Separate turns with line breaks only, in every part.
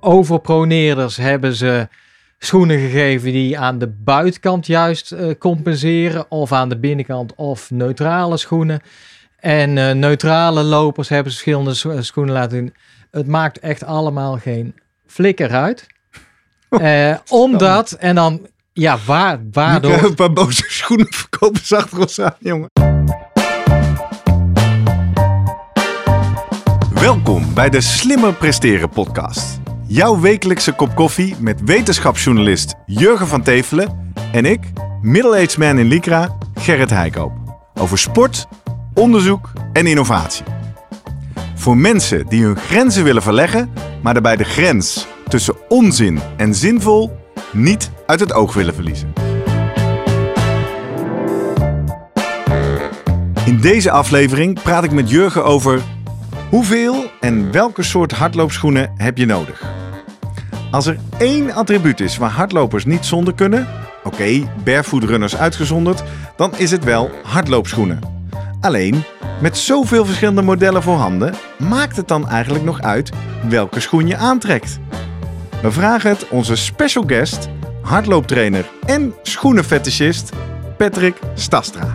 overproneerders hebben ze schoenen gegeven die aan de buitenkant juist eh, compenseren. Of aan de binnenkant of neutrale schoenen. En eh, neutrale lopers hebben verschillende scho- schoenen laten doen. Het maakt echt allemaal geen flikker uit. Eh, omdat, en dan, ja, waar, waardoor...
we een paar boze schoenenverkopers achter ons aan, jongen. Welkom bij de Slimmer Presteren podcast. Jouw wekelijkse kop koffie met wetenschapsjournalist Jurgen van Tevelen en ik, middle-aged man in Lycra, Gerrit Heikoop. Over sport, onderzoek en innovatie. Voor mensen die hun grenzen willen verleggen, maar daarbij de grens tussen onzin en zinvol niet uit het oog willen verliezen. In deze aflevering praat ik met Jurgen over hoeveel en welke soort hardloopschoenen heb je nodig. Als er één attribuut is waar hardlopers niet zonder kunnen, oké, barefoot runners uitgezonderd, dan is het wel hardloopschoenen. Alleen, met zoveel verschillende modellen voorhanden, maakt het dan eigenlijk nog uit welke schoen je aantrekt? We vragen het onze special guest, hardlooptrainer en schoenenfetischist Patrick Stastra.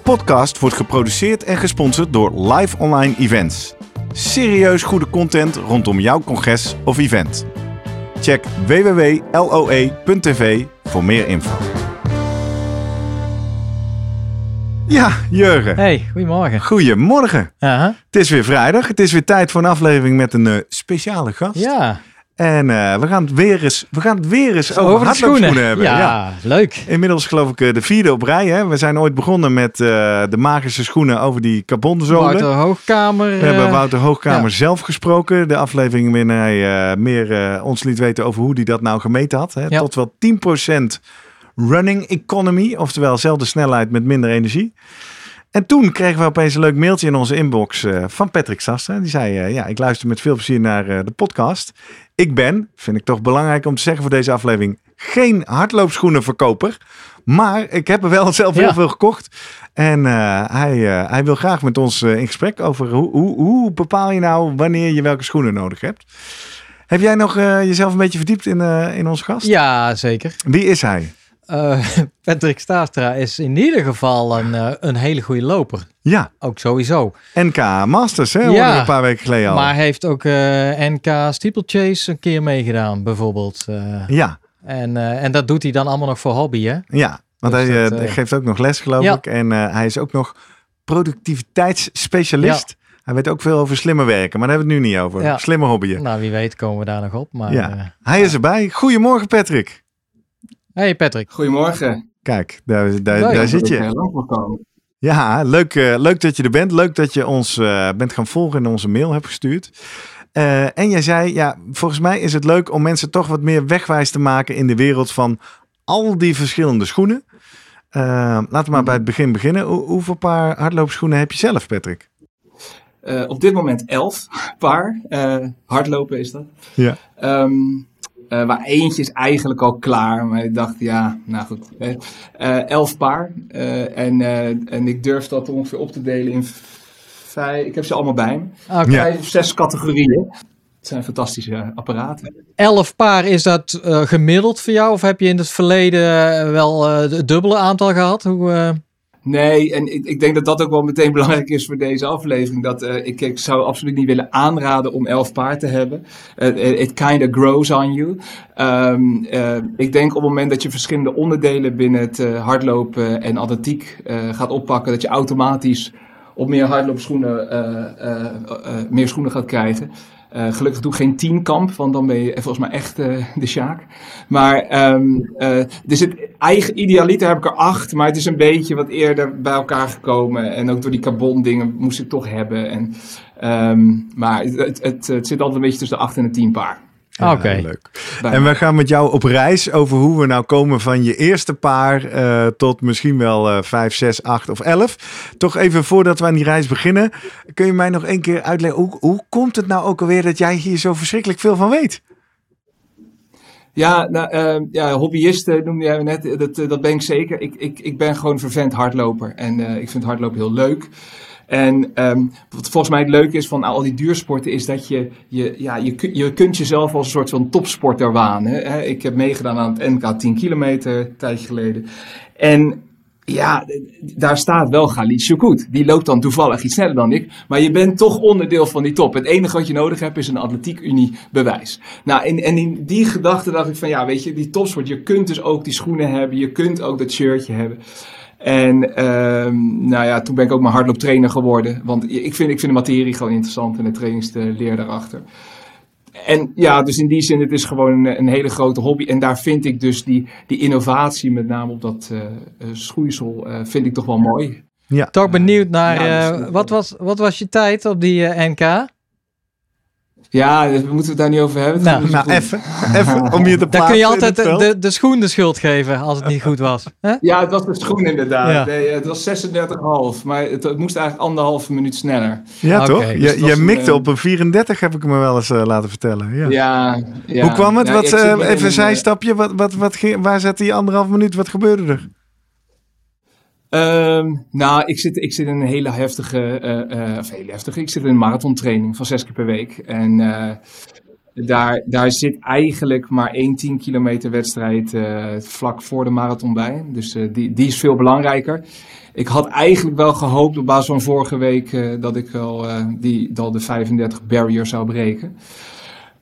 podcast wordt geproduceerd en gesponsord door Live Online Events. Serieus goede content rondom jouw congres of event. Check www.loe.tv voor meer info. Ja, Jurgen.
Hey, goedemorgen.
Goedemorgen.
Aha.
Het is weer vrijdag. Het is weer tijd voor een aflevering met een eh, speciale gast.
Ja,
En eh, we, gaan het weer eens, we gaan het weer eens over,
over
hardloopschoenen
schoenen.
hebben.
Ja, leuk.
Inmiddels geloof ik eh, de vierde op rij. Hè? We zijn ooit begonnen met eh, de magische schoenen over die carbonzolen.
Wouter Hoogkamer.
We hebben Wouter Hoogkamer
ja.
zelf gesproken. De aflevering waarin hij meer ons liet weten over hoe hij dat nou gemeten had. Hè?
Ja.
Tot wel 10% running economy. Oftewel, zelfde snelheid met minder energie. En toen kregen we opeens een leuk mailtje in onze inbox van Patrick Sastra. Die zei, ja, ik luister met veel plezier naar de podcast. Ik ben, vind ik toch belangrijk om te zeggen voor deze aflevering, geen hardloopschoenenverkoper. Maar ik heb er wel zelf heel
Ja.
veel gekocht. En eh, hij, eh, hij wil graag met ons eh, in gesprek over hoe, hoe, hoe bepaal je nou wanneer je welke schoenen nodig hebt. Heb jij nog jezelf een beetje verdiept in, in onze gast?
Ja, zeker.
Wie is hij?
Eh, Patrick Staastra is in ieder geval een, eh, een hele goede loper.
Ja,
Ook sowieso.
NK Masters, hè?
Ja,
een paar weken geleden al.
Maar hij heeft ook eh, NK Steeplechase een keer meegedaan, bijvoorbeeld.
Ja,
en, en dat doet hij dan allemaal nog voor hobby, hè?
ja. Want
Dus
hij
dat,
geeft ook nog les, geloof
ja.
ik. En hij is ook nog productiviteitsspecialist. Hij weet ook veel over slimmer werken, maar daar hebben we het nu niet over.
Ja.
Slimme hobbyen.
Nou, wie weet komen we daar nog op. Maar,
Ja. Hij is erbij. Goedemorgen, Patrick.
Hey Patrick.
Goedemorgen.
Kijk, daar, daar,
Leuk.
daar zit je.
heel.
Ja, leuk, eh, leuk dat je er bent. Leuk dat je ons eh, bent gaan volgen en onze mail hebt gestuurd. Eh, en jij zei, ja, volgens mij is het leuk om mensen toch wat meer wegwijs te maken in de wereld van al die verschillende schoenen. Laten we maar bij het begin beginnen. Hoe, hoeveel paar hardloopschoenen heb je zelf, Patrick?
Eh, op dit moment elf paar. Eh, hardlopen is dat.
Ja.
Ehm, eh, maar eentje is eigenlijk al klaar. Maar ik dacht, ja, nou goed. eh, eh, elf paar. En, en ik durf dat ongeveer op te delen in vijf. Ik heb ze allemaal bij me. Vijf of zes categorieën. Het zijn fantastische apparaten.
Elf paar, is dat gemiddeld voor jou? Of heb je in het verleden wel het dubbele aantal gehad? Hoe,
Nee, en ik, ik denk dat dat ook wel meteen belangrijk is voor deze aflevering. Dat eh, ik, zou absoluut niet willen aanraden om elf paar te hebben. It kind of grows on you. Ehm, eh, ik denk op het moment dat je verschillende onderdelen binnen het eh, hardlopen en atletiek gaat oppakken, dat je automatisch op meer hardloopschoenen, meer schoenen gaat krijgen. Uh, gelukkig doe ik geen tienkamp, want dan ben je volgens mij echt uh, de Sjaak. Maar um, uh, dus het eigen idealiter heb ik er acht, maar het is een beetje wat eerder bij elkaar gekomen. En ook door die carbon dingen moest ik toch hebben. En, um, maar het, het, het, zit altijd een beetje tussen de acht en de tien paar.
Ja, Oké.
Leuk. En we gaan met jou op reis over hoe we nou komen van je eerste paar uh, tot misschien wel uh, 5, 6, 8 of 11. Toch even voordat we aan die reis beginnen, kun je mij nog één keer uitleggen hoe, hoe komt het nou ook alweer dat jij hier zo verschrikkelijk veel van weet?
Ja, nou, uh, ja, hobbyisten noemde jij me net, dat, dat ben ik zeker. Ik, ik, ik ben gewoon vervent hardloper en uh, ik vind hardlopen heel leuk. En um, wat volgens mij het leuke is van al die duursporten, is dat je, je, ja, je, je kunt jezelf als een soort van topsporter wanen. Ik heb meegedaan aan het NK 10 kilometer, een tijdje geleden. En ja, daar staat wel Galit Choukout. Die loopt dan toevallig iets sneller dan ik. Maar je bent toch onderdeel van die top. Het enige wat je nodig hebt is een Atletiek Unie bewijs. Nou, en, en in die gedachte dacht ik van ja, weet je, die topsport. Je kunt dus ook die schoenen hebben. Je kunt ook dat shirtje hebben. En um, nou ja, toen ben ik ook maar hardlooptrainer geworden. Want ik vind, ik vind de materie gewoon interessant en de trainingsleer daarachter. En ja, dus in die zin, het is gewoon een, een, hele grote hobby. En daar vind ik dus die, die innovatie, met name op dat uh, schoeisel, uh, vind ik toch wel mooi.
Ja. Toch benieuwd naar, ja, wat, was, wat was je tijd op die uh, NK?
Ja, we moeten het daar niet over hebben.
Nou, nou even, even om je te
Dan kun je altijd de, de, de, schoen de schuld geven als het niet goed was. Hè?
Ja, het was de schoen inderdaad. Ja. Nee, het was 36,5, maar het, het, moest eigenlijk anderhalve minuut sneller.
Ja, okay. toch? Je, je mikte een, op een 34, heb ik me wel eens uh, laten vertellen. Ja.
Ja, ja,
Hoe kwam het? Ja, wat, uh, even een zijstapje. Wat, wat, wat, waar zette je anderhalf minuut? Wat gebeurde er?
Um, nou, ik zit, ik zit in een hele heftige, uh, uh, of hele heftige, ik zit in een marathontraining van zes keer per week. En uh, daar, daar zit eigenlijk maar één 10 kilometer wedstrijd vlak voor de marathon bij. Dus die, die is veel belangrijker. Ik had eigenlijk wel gehoopt op basis van vorige week dat ik wel die, al de 35 barrier zou breken.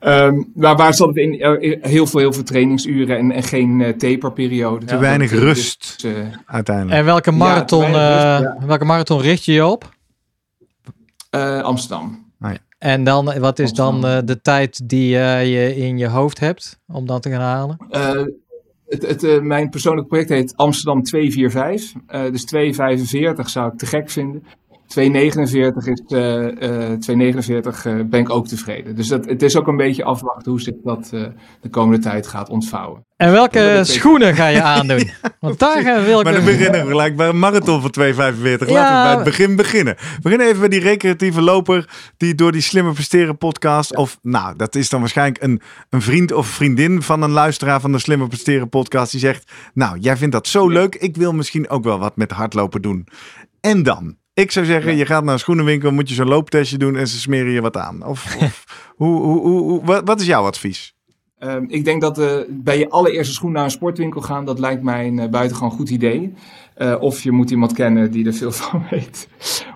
Um, maar waar zat het in? heel veel, heel veel trainingsuren en, en geen uh, taperperiode.
Te weinig rust, dus, uh, uiteindelijk.
En welke marathon, ja, rust, ja. welke marathon richt je je op?
Uh, Amsterdam.
Ah, ja.
En dan, wat is Amsterdam. dan de tijd die je in je hoofd hebt om dat te gaan halen?
Het, het, mijn persoonlijke project heet Amsterdam 245. dus 245 zou ik te gek vinden. 249 is, uh, uh, 249 uh, ben ik ook tevreden. Dus dat, het is ook een beetje afwachten hoe zich dat uh, de komende tijd gaat ontvouwen.
En welke schoenen ga je aandoen? Want daar uh, wil ik...
Maar dan beginnen we gelijk bij een marathon van 2,45. Laten we bij het begin beginnen. We beginnen even bij die recreatieve loper die door die Slimmer Presteren podcast... Ja. of nou, dat is dan waarschijnlijk een, een vriend of vriendin van een luisteraar van de Slimmer Presteren podcast... die zegt, nou, jij vindt dat zo leuk, ik wil misschien ook wel wat met hardlopen doen. En dan? Ik zou zeggen, ja. je gaat naar een schoenenwinkel, moet je zo'n looptestje doen en ze smeren je wat aan. Of, of hoe, hoe, hoe, wat, wat is jouw advies?
Um, ik denk dat uh, bij je allereerste schoen naar een sportwinkel gaan, dat lijkt mij een uh, buitengewoon goed idee. Uh, of je moet iemand kennen die er veel van weet.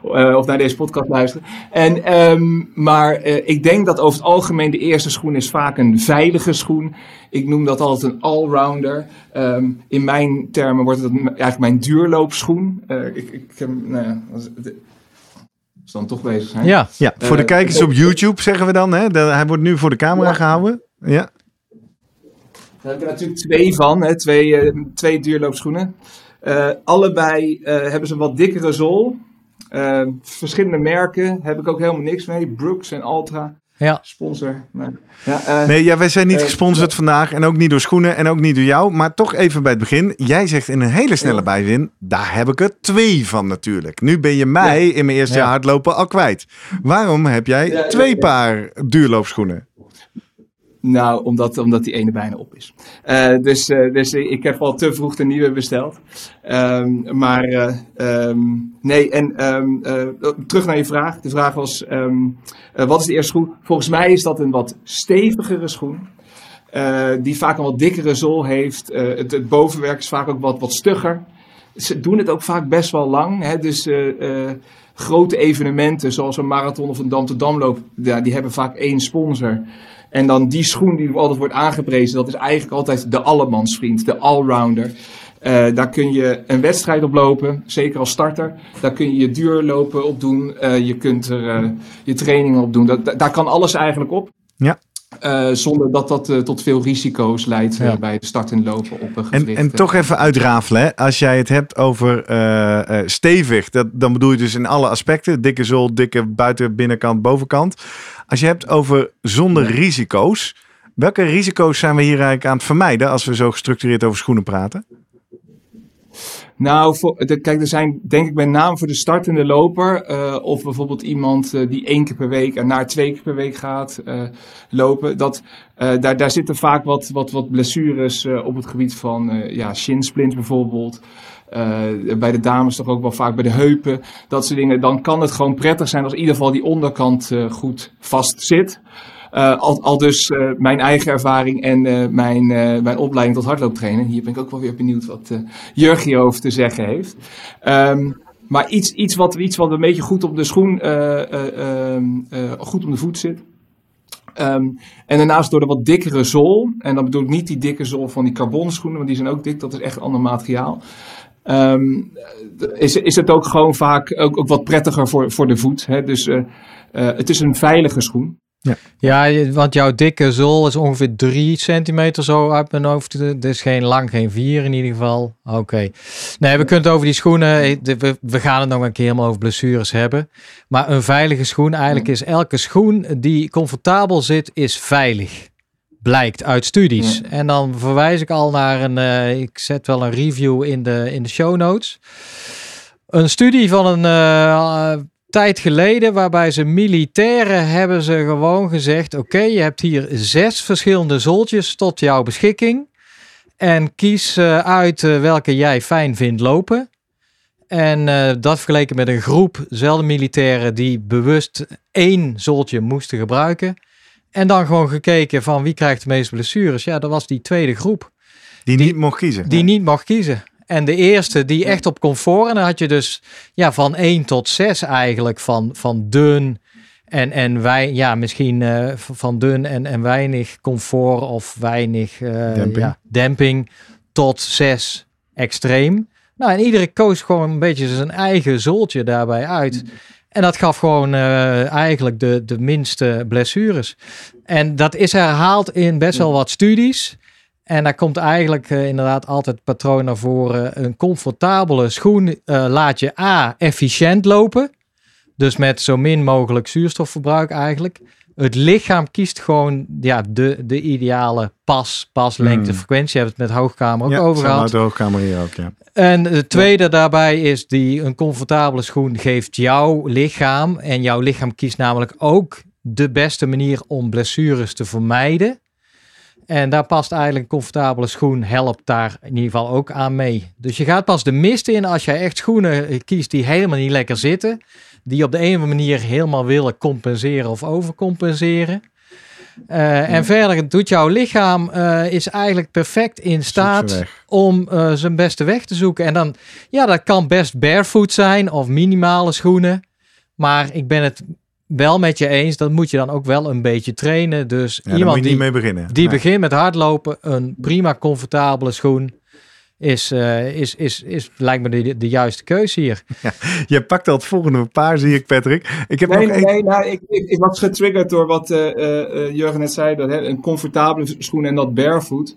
of naar deze podcast luisteren. En, um, maar ik denk dat over het algemeen de eerste schoen is vaak een veilige schoen. Ik noem dat altijd een allrounder. Um, in mijn termen wordt het eigenlijk mijn duurloopschoen. ik, ik, nou ja, als dan toch bezig zijn.
Ja, ja voor de kijkers op YouTube zeggen we dan. Hè? De, hij wordt nu voor de camera ja. gehouden. Ja.
Daar heb ik er natuurlijk twee van, hè, twee, twee duurloopschoenen. Uh, allebei uh, hebben ze een wat dikkere zool. verschillende merken heb ik ook helemaal niks mee. Brooks en Altra.
Ja.
Sponsor.
Nee, ja, nee ja, wij zijn niet gesponsord vandaag. En ook niet door schoenen en ook niet door jou. Maar toch even bij het begin. Jij zegt in een hele snelle bijzin. Daar heb ik er twee van natuurlijk. Nu ben je mij in mijn eerste jaar hardlopen al kwijt. Waarom heb jij twee paar duurloopschoenen?
Nou, omdat, omdat die ene bijna op is. Uh, dus, uh, dus ik heb al te vroeg de nieuwe besteld. Um, maar uh, um, nee, en um, terug naar je vraag. De vraag was, wat is de eerste schoen? Volgens mij is dat een wat stevigere schoen. die vaak een wat dikkere zool heeft. Het, het, bovenwerk is vaak ook wat, wat stugger. Ze doen het ook vaak best wel lang. Hè? Dus grote evenementen zoals een marathon of een Dam te Damloop, ja, die hebben vaak één sponsor. En dan die schoen die altijd wordt aangeprezen, dat is eigenlijk altijd de allemansvriend, de allrounder. daar kun je een wedstrijd op lopen, zeker als starter. Daar kun je je duurlopen op doen. je kunt er je trainingen op doen. Dat, daar kan alles eigenlijk op.
Ja.
Uh, zonder dat dat uh, tot veel risico's leidt uh, bij de start en lopen op een
En, en toch even uitrafelen, hè? als jij het hebt over stevig, dat, dan bedoel je dus in alle aspecten, dikke zool, dikke buiten, binnenkant, bovenkant. Als je hebt over zonder ja. risico's, welke risico's zijn we hier eigenlijk aan het vermijden als we zo gestructureerd over schoenen praten?
Nou, voor, kijk, er zijn denk ik met name voor de startende loper, uh, of bijvoorbeeld iemand uh, die één keer per week en naar twee keer per week gaat uh, lopen, dat, daar, daar zitten vaak wat, wat, wat blessures op het gebied van ja, shinsplints bijvoorbeeld. bij de dames toch ook wel vaak bij de heupen, dat soort dingen. Dan kan het gewoon prettig zijn als in ieder geval die onderkant goed vast zit. Uh, al, dus uh, mijn eigen ervaring en uh, mijn, mijn opleiding tot hardlooptrainer. Hier ben ik ook wel weer benieuwd wat Jurgio over te zeggen heeft. Um, maar iets, iets, wat, iets wat een beetje goed op de schoen, ehm, goed om de voet zit. Um, en daarnaast door de wat dikkere zool. En dan bedoel ik niet die dikke zool van die carbonschoenen, want die zijn ook dik. Dat is echt ander materiaal. Is, is het ook gewoon vaak ook, ook wat prettiger voor, voor de voet. Hè? Dus uh, uh, het is een veilige schoen.
Ja. ja, want jouw dikke zool is ongeveer 3 centimeter zo uit mijn hoofd. Dus geen lang, geen 4 in ieder geval. Oké. Okay. Nee, we kunnen het over die schoenen. Eh, we, we gaan het nog een keer helemaal over blessures hebben. Maar een veilige schoen, eigenlijk is elke schoen die comfortabel zit, is veilig. Blijkt uit studies. Ja. En dan verwijs ik al naar een. Uh, ik zet wel een review in de, in de show notes. Een studie van een. Uh, tijd geleden, waarbij ze militairen hebben ze gewoon gezegd: Oké, je hebt hier zes verschillende zooltjes tot jouw beschikking. En kies uh, uit uh, welke jij fijn vindt lopen. En uh, dat vergeleken met een groep zelfde militairen die bewust één zooltje moesten gebruiken. En dan gewoon gekeken van wie krijgt de meeste blessures. Ja, dat was die tweede groep.
Die, die niet mocht kiezen.
Die niet mocht kiezen. En de eerste die echt op comfort. En dan had je dus ja, van 1 tot 6 eigenlijk. Van, van dun en, en wij, ja, misschien uh, van dun en, en weinig comfort of weinig uh, demping. Ja, demping. Tot 6 extreem. Nou, en iedere koos gewoon een beetje zijn eigen zooltje daarbij uit. En dat gaf gewoon uh, eigenlijk de, de minste blessures. En dat is herhaald in best wel wat studies. En daar komt eigenlijk uh, inderdaad altijd het patroon naar voren. Een comfortabele schoen uh, laat je A, efficiënt lopen. Dus met zo min mogelijk zuurstofverbruik eigenlijk. Het lichaam kiest gewoon ja, de, de ideale pas, paslengte, mm. frequentie. Je hebt het met hoogkamer ook
ja,
over gehad.
de hoogkamer hier ook, ja.
En de tweede ja. daarbij is die een comfortabele schoen geeft jouw lichaam. En jouw lichaam kiest namelijk ook de beste manier om blessures te vermijden. En daar past eigenlijk een comfortabele schoen, helpt daar in ieder geval ook aan mee. Dus je gaat pas de mist in als jij echt schoenen kiest die helemaal niet lekker zitten. Die op de andere manier helemaal willen compenseren of overcompenseren. Uh, en verder doet jouw lichaam uh, is eigenlijk perfect in staat om uh, zijn beste weg te zoeken. En dan, ja, dat kan best barefoot zijn of minimale schoenen. Maar ik ben het wel met je eens, dat moet je dan ook wel een beetje trainen. Dus
ja,
iemand die,
mee beginnen.
die nee. begint met hardlopen, een prima comfortabele schoen. Is, uh, is, is, is lijkt me de, de juiste keuze hier.
Ja, je pakt al het volgende paar, zie ik, Patrick. Ik heb
nee,
nog
nee, nee nou, ik, ik, ik, was getriggerd door wat uh, uh, Jurgen net zei. Dat, hè, een comfortabele schoen en dat barefoot.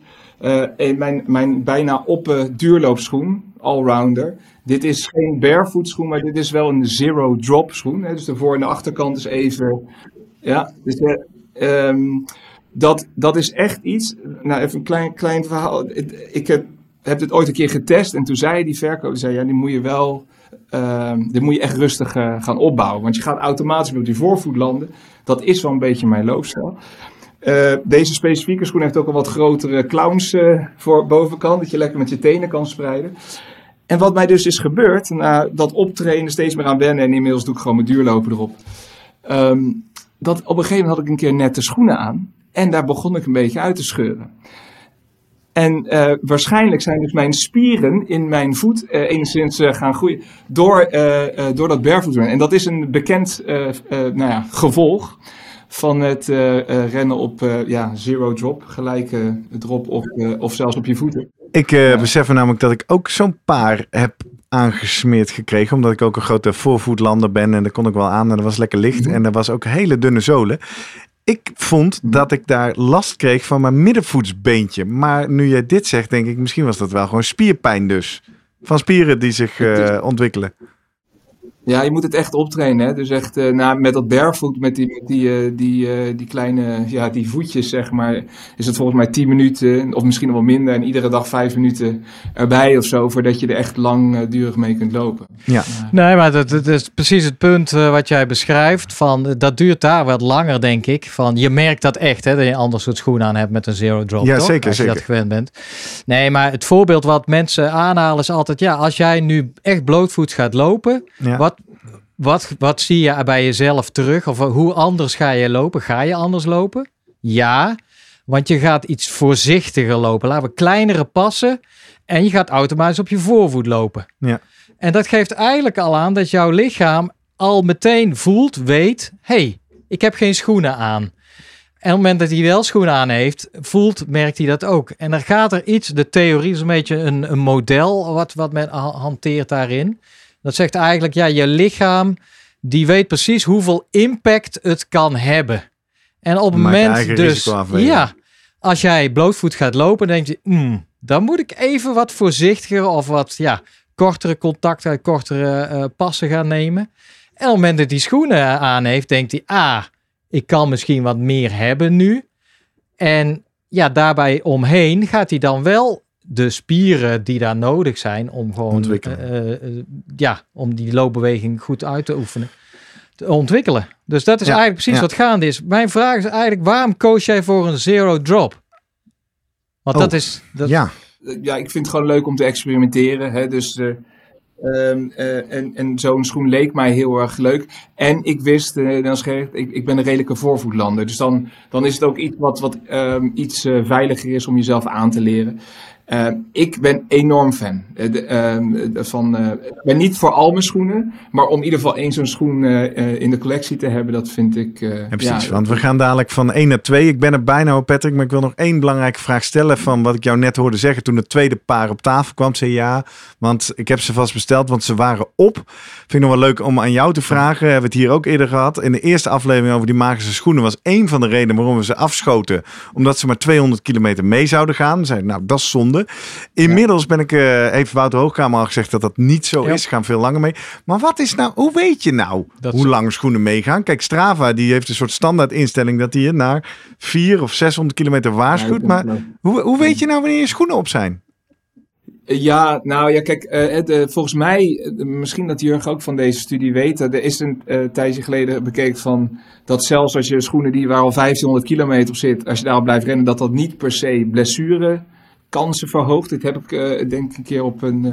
mijn, mijn bijna oppe duurloopschoen, allrounder. Dit is geen barefoot schoen, maar dit is wel een zero drop schoen. Hè? Dus de voor- en de achterkant is even. Ja, dus uh, um, dat, dat is echt iets. Nou, even een klein, klein verhaal. Ik heb, heb dit ooit een keer getest en toen zei die verkoper: zei, ja, die moet je wel. Dit moet je echt rustig uh, gaan opbouwen. Want je gaat automatisch op die voorvoet landen. Dat is wel een beetje mijn loopstijl. Uh, deze specifieke schoen heeft ook al wat grotere clowns voor bovenkant. Dat je lekker met je tenen kan spreiden. En wat mij dus is gebeurd, na dat optrainen steeds meer aan wennen en inmiddels doe ik gewoon mijn duurlopen erop. Um, dat op een gegeven moment had ik een keer nette schoenen aan en daar begon ik een beetje uit te scheuren. En uh, waarschijnlijk zijn dus mijn spieren in mijn voet uh, enigszins uh, gaan groeien door, door dat barefoot En dat is een bekend nou ja, gevolg van het rennen op ja, zero drop, gelijke drop of, of zelfs op je voeten.
Ik uh, besef me namelijk dat ik ook zo'n paar heb aangesmeerd gekregen. Omdat ik ook een grote voorvoetlander ben. En daar kon ik wel aan. En dat was lekker licht.
Mhm.
En er was ook hele dunne zolen. Ik vond dat ik daar last kreeg van mijn middenvoetsbeentje. Maar nu jij dit zegt, denk ik, misschien was dat wel gewoon spierpijn dus. Van spieren die zich eh, ontwikkelen.
Ja, je moet het echt optrainen. Hè? Dus echt eh, nou, met dat barefoot, met die, met die, eh, die, eh, die kleine ja, die voetjes, zeg maar, is het volgens mij 10 minuten, of misschien nog wel minder. En iedere dag 5 minuten erbij of zo, voordat je er echt langdurig mee kunt lopen.
Ja.
Nee, maar dat, dat is precies het punt eh, wat jij beschrijft. Van, dat duurt daar wat langer, denk ik. Van, je merkt dat echt, hè, dat je een ander soort schoenen aan hebt met een zero drop.
Ja,
toch?
zeker,
Als je dat gewend bent. Nee, maar het voorbeeld wat mensen aanhalen is altijd... Ja, als jij nu echt blootvoets gaat lopen...
Ja.
Wat, wat, wat zie je bij jezelf terug? Of hoe anders ga je lopen? Ga je anders lopen? Ja, want je gaat iets voorzichtiger lopen. Laten we kleinere passen. En je gaat automatisch op je voorvoet lopen.
Ja.
En dat geeft eigenlijk al aan dat jouw lichaam al meteen voelt, weet... hey, ik heb geen schoenen aan. En op het moment dat hij wel schoenen aan heeft, voelt, merkt hij dat ook. En dan gaat er iets, de theorie is een beetje een, een model wat, wat men ha- hanteert daarin. Dat zegt eigenlijk, ja, je lichaam, die weet precies hoeveel impact het kan hebben. En op het moment dus, ja, als jij blootvoet gaat lopen, denk je, "Hmm, dan moet ik even wat voorzichtiger of wat, ja, kortere contacten, kortere eh, passen gaan nemen. En op het moment dat hij schoenen aan heeft, denkt hij, ah, ik kan misschien wat meer hebben nu. En ja, daarbij omheen gaat hij dan wel de spieren die daar nodig zijn om gewoon
Ontwikkelen.
eh, eh, ja, om die loopbeweging goed uit te oefenen. Te ontwikkelen. Dus dat is
Ja,
eigenlijk precies
ja.
wat gaande is. Mijn vraag is eigenlijk: waarom koos jij voor een zero drop? Want
Oh,
dat is. Dat,
Ja,
Ja, ik vind het gewoon leuk om te experimenteren. Hè? Dus, eh, ehm, eh, en en zo'n schoen leek mij heel erg leuk. En ik wist, dan schreef, ik, ik ben een redelijke voorvoetlander. Dus dan, dan is het ook iets wat, wat ehm, iets veiliger is om jezelf aan te leren. Ehm, ik ben enorm fan eh, de, de- van. eh, ik ben niet voor al mijn schoenen, maar om in ieder geval één zo'n schoen eh, eh, in de collectie te hebben, dat vind ik. eh,
Ja, precies.
ja,
want we gaan dadelijk van 1 naar 2. Ik ben er bijna op, Patrick. Maar ik wil nog één belangrijke vraag stellen. Van wat ik jou net hoorde zeggen toen het tweede paar op tafel kwam. Zei ja, want ik heb ze vast besteld, want ze waren op. Vind ik nog wel leuk om aan jou te vragen. Hebben we het hier ook eerder gehad. In de eerste aflevering over die magische schoenen was één van de redenen waarom we ze afschoten. Omdat ze maar 200 kilometer mee zouden gaan. Zei, nou, dat is zonde. Inmiddels ben ik, eh heeft Wouter Hoogkamer al gezegd dat dat niet zo
Ja.
is. Gaan veel langer mee. Maar wat is nou, hoe weet je nou
Dat
hoe lang schoenen meegaan? Kijk, Strava die heeft een soort standaard instelling dat hij je naar 4 of 600 kilometer waarschuwt.
Ja,
maar hoe, hoe weet je nou wanneer je schoenen op zijn?
Ja, nou ja, kijk, eh, het, eh, volgens mij, eh, misschien dat Jurgen ook van deze studie weet, eh, er is een eh, tijdje geleden bekeken van dat zelfs als je schoenen die waar al 1500 kilometer op zit, als je daarop blijft rennen, dat dat niet per se blessure kansen verhoogt. Dit heb ik eh, denk ik een keer op een, eh,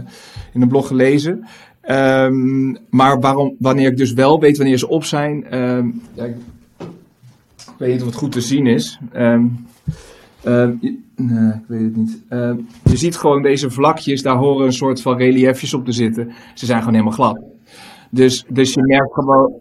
in een blog gelezen. Ehm, maar waarom, wanneer ik dus wel weet wanneer ze op zijn, ehm, ja, ik weet niet of het goed te zien is. Ehm, nee, ik weet het niet. Je ziet gewoon deze vlakjes, daar horen een soort van reliefjes op te zitten. Ze zijn gewoon helemaal glad. Dus, dus je merkt gewoon.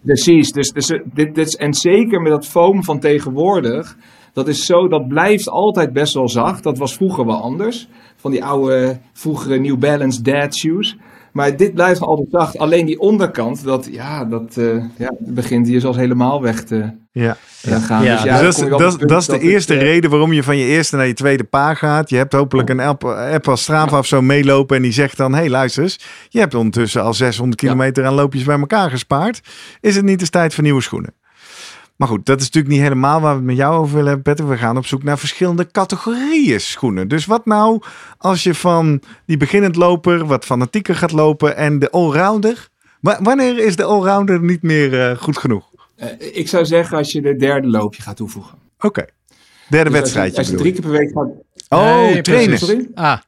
Precies, dus, dus dit, dit, en zeker met dat foam van tegenwoordig, dat is zo, dat blijft altijd best wel zacht. Dat was vroeger wel anders, van die oude, vroegere New Balance dad shoes. Maar dit blijft altijd zacht. Alleen die onderkant, dat, ja, dat eh, ja, begint hier zelfs helemaal weg te
Ja.
ja, gaan.
Ja,
Dus
Dus
dan
dat, dat, is-
punt
dat is de eerste
eh,
reden waarom je van je eerste naar je tweede paar gaat. Je hebt hopelijk een app, app als Strava of zo meelopen en die zegt dan... hé, hey, luister eens, je hebt ondertussen al 600
Ja.
kilometer aan loopjes bij elkaar gespaard. Is het niet eens tijd voor nieuwe schoenen? Maar goed, dat is natuurlijk niet helemaal waar we het met jou over willen hebben, Petter. We gaan op zoek naar verschillende categorieën schoenen. Dus wat nou als je van die beginnend loper wat fanatieker gaat lopen en de allrounder... Wa- Wanneer is de allrounder niet meer eh, goed genoeg?
eh, ik zou zeggen als je de derde loopje gaat toevoegen.
Oké, derde
Dus als je-
wedstrijdje
Als je, drie keer per week gaat.
Oh,
Nee,
trainen.
Sorry?
Ah,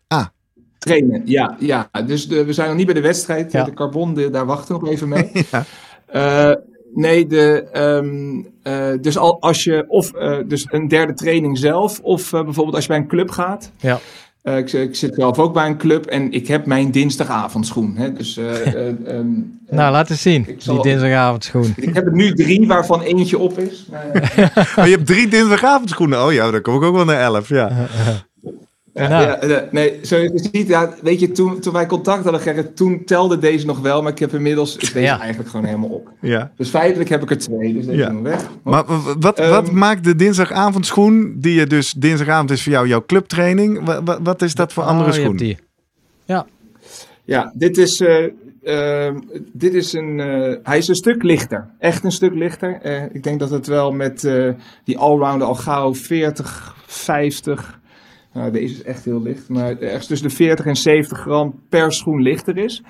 trainen, ja. ja. Dus de, we zijn nog niet bij de wedstrijd.
Ja.
De carbon, de- daar wachten we nog even mee.
Ja.
Eh, nee, de, ehm, eh, dus al, als je of eh, dus een derde training zelf, of eh, bijvoorbeeld als je bij een club gaat.
Ja.
Eh, ik, ik zit zelf ook bij een club en ik heb mijn dinsdagavondschoen. Hè, dus, eh, eh, ehm, eh,
nou laat eens zien.
Ik zal-
Die dinsdagavondschoen.
ik heb er nu drie waarvan eentje op is. Maar,
Oh, je hebt drie dinsdagavondschoenen. Oh ja, dan kom ik ook wel naar elf. Ja.
Ja,
Nou.
ja, ja, nee, zoals je ziet, ja, weet je, toen, toen wij contact hadden, Gerrit, toen telde deze nog wel, maar ik heb inmiddels is deze
Ja.
eigenlijk gewoon helemaal op.
Ja.
Dus feitelijk heb ik er twee, dus deze
Ja.
is weg.
Maar w- wat,
Ehm,
wat maakt de dinsdagavondschoen, die je dus dinsdagavond is voor jou jouw clubtraining, wa- wa- wat, is dat voor andere
Oh, je
schoen?
die.
Ja, dit is, eh, ehm, dit is een, eh, hij is een stuk lichter. Echt een stuk lichter. Eh, ik denk dat het wel met eh, die allrounder al gauw 40, 50. Nou, deze is echt heel licht. Maar ergens tussen de 40 en 70 gram per schoen lichter is.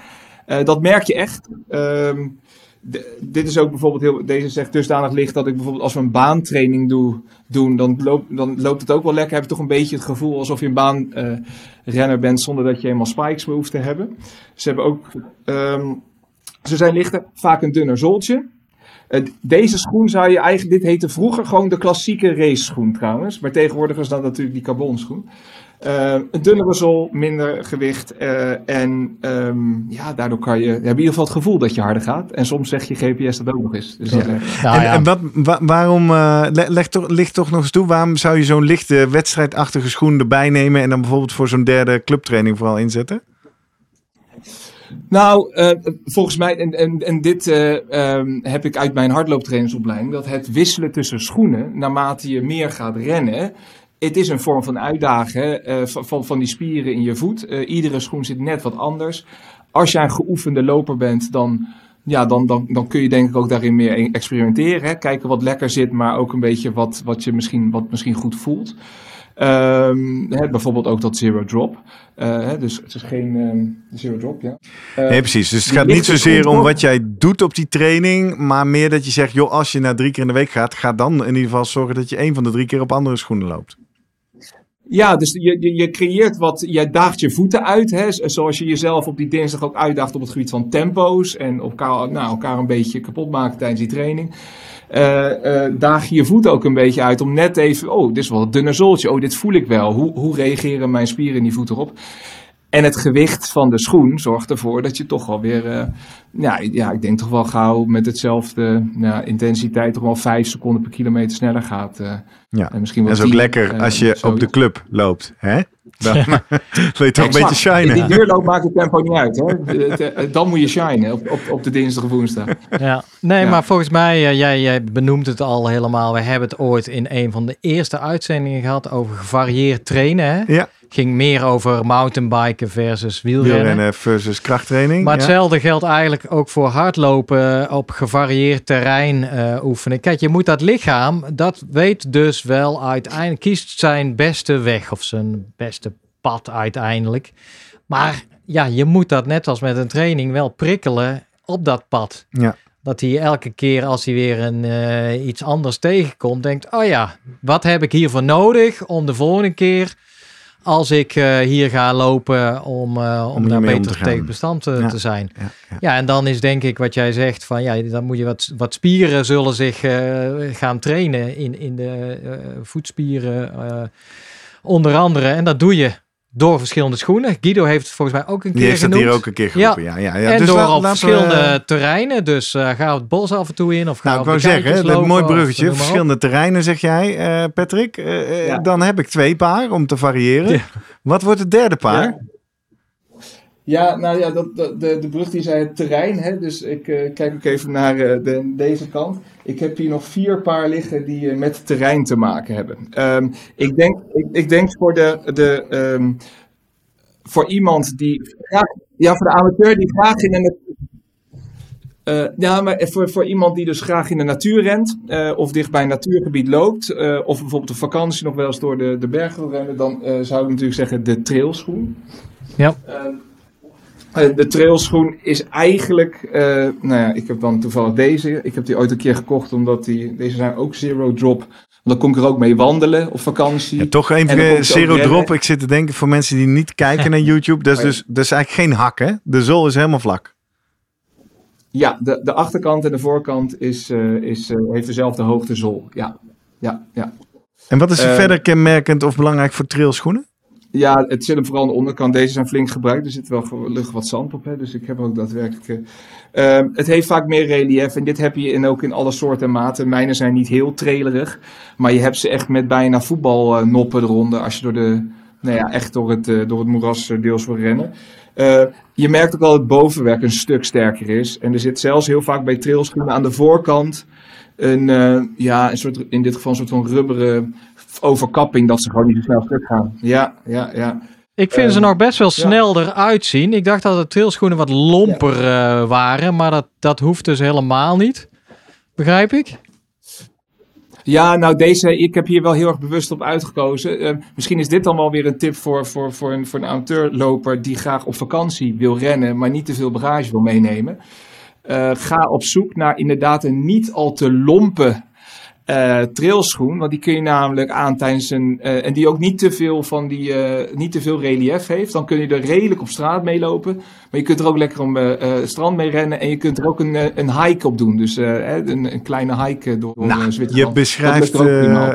Eh, dat merk je echt. Ehm, dit is ook bijvoorbeeld heel. Deze zegt dusdanig licht dat ik bijvoorbeeld als we een baantraining doe, doen, dan, loop, dan loopt het ook wel lekker. Heb je toch een beetje het gevoel alsof je een baanrenner bent zonder dat je helemaal spikes meer hoeft te hebben. Ze hebben ook. ehm, ze zijn lichter, vaak een dunner zooltje. Eh, deze schoen zou je eigenlijk, dit heette vroeger gewoon de klassieke race schoen trouwens. Maar tegenwoordig is dat natuurlijk die carbon schoen. Eh, een dunnere zool, minder gewicht. eh, en ehm, ja, daardoor kan je, je hebt in ieder geval het gevoel dat je harder gaat. En soms zegt je GPS dat ook nog eens. Dus dat
Nou
en,
ja,
en wat, wa- waarom, eh, le- leg toch, ligt toch nog eens toe, waarom zou je zo'n lichte wedstrijdachtige schoen erbij nemen en dan bijvoorbeeld voor zo'n derde clubtraining vooral inzetten?
Nou, eh, volgens mij, en, en, en dit eh, ehm, heb ik uit mijn hardlooptrainersopleiding, dat het wisselen tussen schoenen, naarmate je meer gaat rennen, het is een vorm van uitdagen eh, van, van, die spieren in je voet. Iedere schoen zit net wat anders. Als jij een geoefende loper bent, dan, ja, dan, dan, dan kun je denk ik ook daarin meer e- experimenteren. Kijken wat lekker zit, maar ook een beetje wat, wat je misschien, wat misschien goed voelt. Ehm, hè, bijvoorbeeld ook dat zero drop. Eh, hè, dus het is geen ehm, zero drop, ja. Eh,
Nee, precies. Dus het gaat niet zozeer om wat jij doet op die training, maar meer dat je zegt, joh, als je na drie keer in de week gaat, ga dan in ieder geval zorgen dat je één van de drie keer op andere schoenen loopt.
Ja, dus je, je, je creëert wat, jij daagt je voeten uit, hè, zoals je jezelf op die dinsdag ook uitdaagt op het gebied van tempo's en elkaar, nou, elkaar een beetje kapot maken tijdens die training. Eh, eh, daag je je voeten ook een beetje uit om net even, oh, dit is wel een dunne zooltje, oh, dit voel ik wel. Hoe, hoe reageren mijn spieren in die voet erop? En het gewicht van de schoen zorgt ervoor dat je toch wel weer, eh, ja, ja, ik denk toch wel gauw met hetzelfde nou, intensiteit toch wel vijf seconden per kilometer sneller gaat.
Ja.
en misschien wel
Dat is ook
10,
lekker
eh,
als je
zo.
op de club loopt. Hè? Dan wil je toch een beetje shinen.
Die duurloop maakt het tempo niet uit. Hè? De- Dan moet je shinen op, op, op de dinsdag of woensdag.
Ja, nee,
Ja.
maar volgens mij, eh, jij, jij benoemt het al helemaal. We hebben het ooit in een van de eerste uitzendingen gehad over gevarieerd trainen. Hè?
Ja,
Ging meer over mountainbiken versus wielrennen.
wielrennen versus krachttraining.
Maar
ja.
hetzelfde geldt eigenlijk ook voor hardlopen op gevarieerd terrein eh, oefenen. Kijk, je moet dat lichaam, dat weet dus wel uiteindelijk, kiest zijn beste weg of zijn beste pad uiteindelijk. Maar ja, je moet dat net als met een training wel prikkelen op dat pad.
Ja.
Dat hij elke keer als hij weer een, eh, iets anders tegenkomt, denkt: Oh ja, wat heb ik hiervoor nodig om de volgende keer, als ik eh, hier ga lopen, om, eh, om,
Om
daar
om
beter
te
tegen bestand te,
Ja.
te zijn.
Ja, ja.
Ja, en dan is denk ik wat jij zegt: van ja, dan moet je wat, wat spieren zullen zich eh, gaan trainen in, in de eh, voetspieren, eh, onder andere. En dat doe je door verschillende schoenen. Guido heeft het volgens mij ook een
Die
keer
heeft het
genoemd.
hier ook een keer geroepen. Ja. Ja, ja,
en
Dus
door
la-
op
we-
verschillende terreinen. Dus eh, ga het bos af en toe in. Of ga
Nou, ik wou zeggen, dat een mooi bruggetje. Verschillende terreinen, zeg jij, eh, Patrick. Eh, eh,
Ja.
Dan heb ik twee paar om te variëren.
Ja.
Wat wordt het derde paar?
Ja. Ja, nou ja, dat, dat- de, de brug die zei het terrein. Hè? Dus ik eh, kijk ook even naar eh, de, deze kant. Ik heb hier nog vier paar liggen die eh, met terrein te maken hebben. Ehm, ik, denk, ik, ik denk voor, de, de, ehm, voor iemand die graag, ja, voor de amateur die graag in de eh, ja, maar voor, voor iemand die dus graag in de natuur rent, of dicht bij een natuurgebied loopt, of bijvoorbeeld op vakantie nog wel eens door de, de bergen wil rennen, dan zou ik natuurlijk zeggen de trailschoen.
Ja.
Eh, de trailschoen is eigenlijk, eh, nou ja, ik heb dan toevallig deze. Ik heb die ooit een keer gekocht omdat die, deze zijn ook zero drop. Want dan kon ik er ook mee wandelen op vakantie.
Ja, toch
En
even zero drop. Ik zit te denken voor mensen die niet kijken naar YouTube. Dat is dus dat is eigenlijk geen hak, hè? De zool is helemaal vlak.
Ja, de, de achterkant en de voorkant is, eh, is, heeft dezelfde hoogte zool. Ja, ja, ja.
En wat is er verder kenmerkend of belangrijk voor trailschoenen?
Ja, het zit hem vooral aan de onderkant. Deze zijn flink gebruikt. Er zit wel gelukkig wat zand op. Hè? Dus ik heb ook daadwerkelijk. eh, ehm, het heeft vaak meer relief. En dit heb je in, ook in alle soorten en maten. Mijne zijn niet heel trailerig. Maar je hebt ze echt met bijna voetbalnoppen eronder. Als je door de, nou ja, echt door het, door het moeras deels voor rennen. je merkt ook al dat het bovenwerk een stuk sterker is. En er zit zelfs heel vaak bij trailschoenen aan de voorkant een, ja, een soort, in dit geval een soort van rubberen overkapping dat ze gewoon niet zo snel stuk gaan. Ja, ja, ja.
Ik vind ze ehm, nog best wel snel eruit zien. Ik dacht dat de trailschoenen wat lomper uh, waren, maar dat, dat hoeft dus helemaal niet. Begrijp ik?
Ja, nou deze, ik heb hier wel heel erg bewust op uitgekozen. Uh, misschien is dit dan wel weer een tip voor, voor, voor, een, voor een amateurloper die graag op vakantie wil rennen, maar niet te veel bagage wil meenemen. Uh, ga op zoek naar inderdaad een niet al te lompe uh, trailschoen. Want die kun je namelijk aan tijdens een. Uh, en die ook niet te veel van die. Uh, niet te veel relief heeft. Dan kun je er redelijk op straat mee lopen. Maar je kunt er ook lekker om het strand mee rennen. En je kunt er ook een, een hike op doen. Dus een, een, kleine hike door, door
nou,
Zwitserland.
Je beschrijft,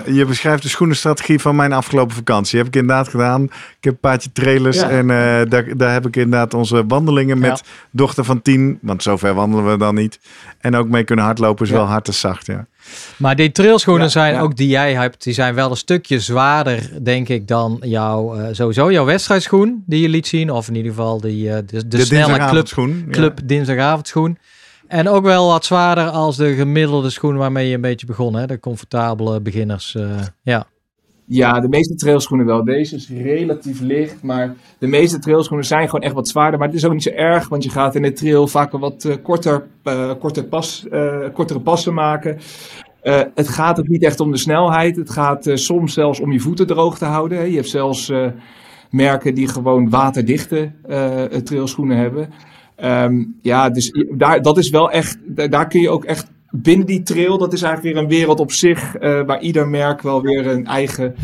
je beschrijft de schoenenstrategie van mijn afgelopen vakantie. Heb ik inderdaad gedaan. Ik heb een paardje trailers. En daar, daar heb ik inderdaad onze wandelingen met dochter van tien. Want zover wandelen we dan niet. En ook mee kunnen hardlopen is wel hard en zacht. Ja.
Maar die trailschoenen zijn ook die jij hebt, die zijn wel een stukje zwaarder, denk ik, dan jouw, uh, sowieso jouw wedstrijdschoen die je liet zien. Of in ieder geval die, uh, de, de, snelle club, club dinsdagavondschoen. En ook wel wat zwaarder als de gemiddelde schoen waarmee je een beetje begon. Hè? De comfortabele beginners. Uh, ja.
Ja, de meeste trailschoenen wel. Deze is relatief licht, maar de meeste trailschoenen zijn gewoon echt wat zwaarder. Maar het is ook niet zo erg, want je gaat in de trail vaak een wat uh, korter, uh, korter pas, uh, kortere passen maken. het gaat ook niet echt om de snelheid. Het gaat soms zelfs om je voeten droog te houden. Hè. Je hebt zelfs merken die gewoon waterdichte trailschoenen hebben. Um, ja, dus daar, dat is wel echt, daar kun je ook echt binnen die trail, dat is eigenlijk weer een wereld op zich, uh, waar ieder merk wel weer een eigen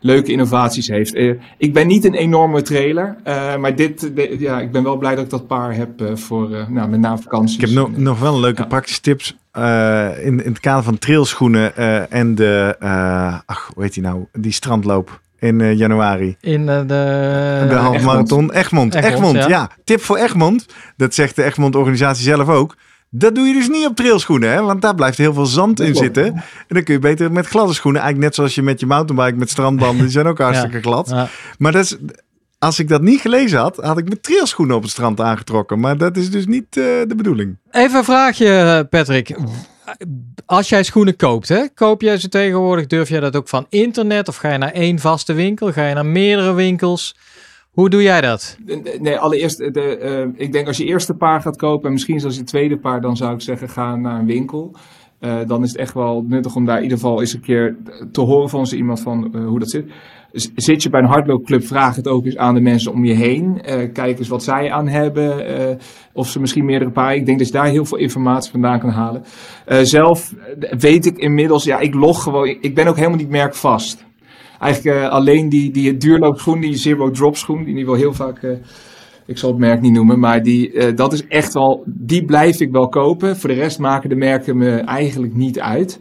leuke innovaties heeft. Uh, ik ben niet een enorme trailer, uh, maar dit, ja, ik ben wel blij dat ik dat paar heb voor, nou, met name vakanties.
Ik heb nog, nog wel een leuke ja. praktische tips in, in het kader van trailschoenen en de, ach, hoe heet die nou, die strandloop in januari.
In de,
de halfmarathon Egmond. Egmond, Egmond ja. ja. Tip voor Egmond. Dat zegt de Egmond organisatie zelf ook. Dat doe je dus niet op trailschoenen, hè? want daar blijft heel veel zand in zitten. En dan kun je beter met gladde schoenen. Eigenlijk net zoals je met je mountainbike met strandbanden, die zijn ook hartstikke glad. Maar dat is, als ik dat niet gelezen had, had ik mijn trailschoenen op het strand aangetrokken. Maar dat is dus niet uh, de bedoeling.
Even een vraagje, Patrick. Als jij schoenen koopt, hè, koop jij ze tegenwoordig? Durf jij dat ook van internet? Of ga je naar één vaste winkel? Ga je naar meerdere winkels? Hoe doe jij dat?
Nee, allereerst, de, uh, ik denk als je eerste paar gaat kopen en misschien zelfs je tweede paar, dan zou ik zeggen ga naar een winkel. Uh, dan is het echt wel nuttig om daar in ieder geval eens een keer te horen van zo iemand van uh, hoe dat zit. Zit je bij een hardloopclub, vraag het ook eens aan de mensen om je heen. kijk eens wat zij aan hebben. of ze misschien meerdere paar. Ik denk dat je daar heel veel informatie vandaan kan halen. zelf weet ik inmiddels, ja, ik log gewoon. Ik ben ook helemaal niet merkvast eigenlijk uh, alleen die, die duurloopschoen, die zero drop schoen, die wel heel vaak, uh, ik zal het merk niet noemen, maar die, uh, dat is echt wel, die blijf ik wel kopen. Voor de rest maken de merken me eigenlijk niet uit.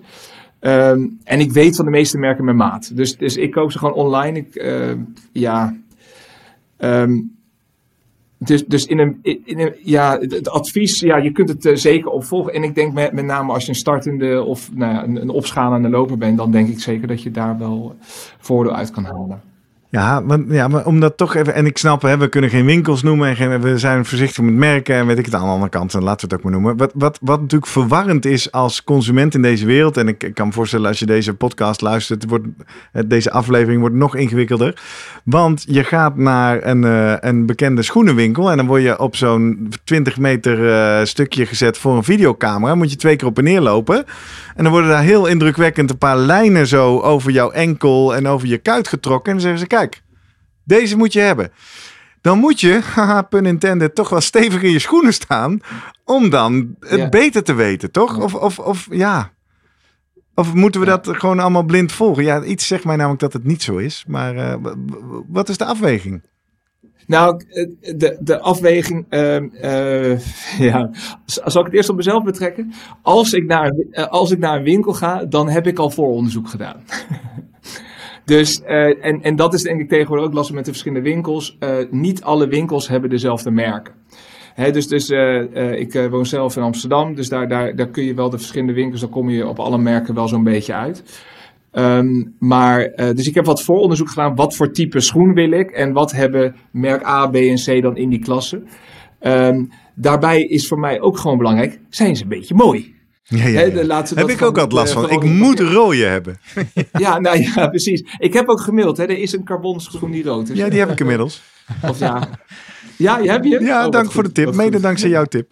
Um, en ik weet van de meeste merken mijn maat. Dus, dus ik koop ze gewoon online. Ik, ja, um, dus, dus in een, in een, ja, het advies, ja, je kunt het uh, zeker opvolgen. En ik denk met, met name als je een startende of nou een, een opschalende loper bent, dan denk ik zeker dat je daar wel voordeel uit kan halen.
Ja, want, ja, maar om dat toch even. En ik snap, hè, we kunnen geen winkels noemen. En we zijn voorzichtig met merken. En weet ik het aan de andere kant. En laten we het ook maar noemen. Wat, wat, wat natuurlijk verwarrend is als consument in deze wereld. En ik, ik kan me voorstellen, als je deze podcast luistert. Wordt, deze aflevering wordt nog ingewikkelder. Want je gaat naar een, uh, een bekende schoenenwinkel. En dan word je op zo'n 20 meter uh, stukje gezet voor een videocamera. Moet je twee keer op en neer lopen. En dan worden daar heel indrukwekkend een paar lijnen zo over jouw enkel en over je kuit getrokken. En dan zeggen ze: Kijk, deze moet je hebben. Dan moet je, haha, pun intended, toch wel stevig in je schoenen staan. Om dan het beter te weten, toch? Of, of, of ja. Of moeten we dat gewoon allemaal blind volgen? Ja, iets zegt mij namelijk dat het niet zo is. Maar uh, wat is de afweging?
Nou, de, de afweging, uh, uh, ja, zal ik het eerst op mezelf betrekken? Als ik, naar, als ik naar een winkel ga, dan heb ik al vooronderzoek gedaan. dus, uh, en, en dat is denk ik tegenwoordig ook lastig met de verschillende winkels. niet alle winkels hebben dezelfde merken. Dus dus ik woon zelf in Amsterdam, dus daar, daar, daar kun je wel de verschillende winkels, dan kom je op alle merken wel zo'n beetje uit. Ehm, maar, eh, dus ik heb wat vooronderzoek gedaan. Wat voor type schoen wil ik? En wat hebben merk A, B en C dan in die klasse? Ehm, daarbij is voor mij ook gewoon belangrijk, zijn ze een beetje mooi?
Ja, ja,
laatste
Heb ik ook altijd last
eh,
van. Ik moet rode hebben.
Ja, nou ja, precies. Ik heb ook gemaild, hè. er is een carbon schoen die rood is.
Ja, die heb ik inmiddels.
Of ja. Ja, je hebt je?
Ja,
Oh,
dank
goed,
voor de tip. Mede
goed.
dankzij jouw tip.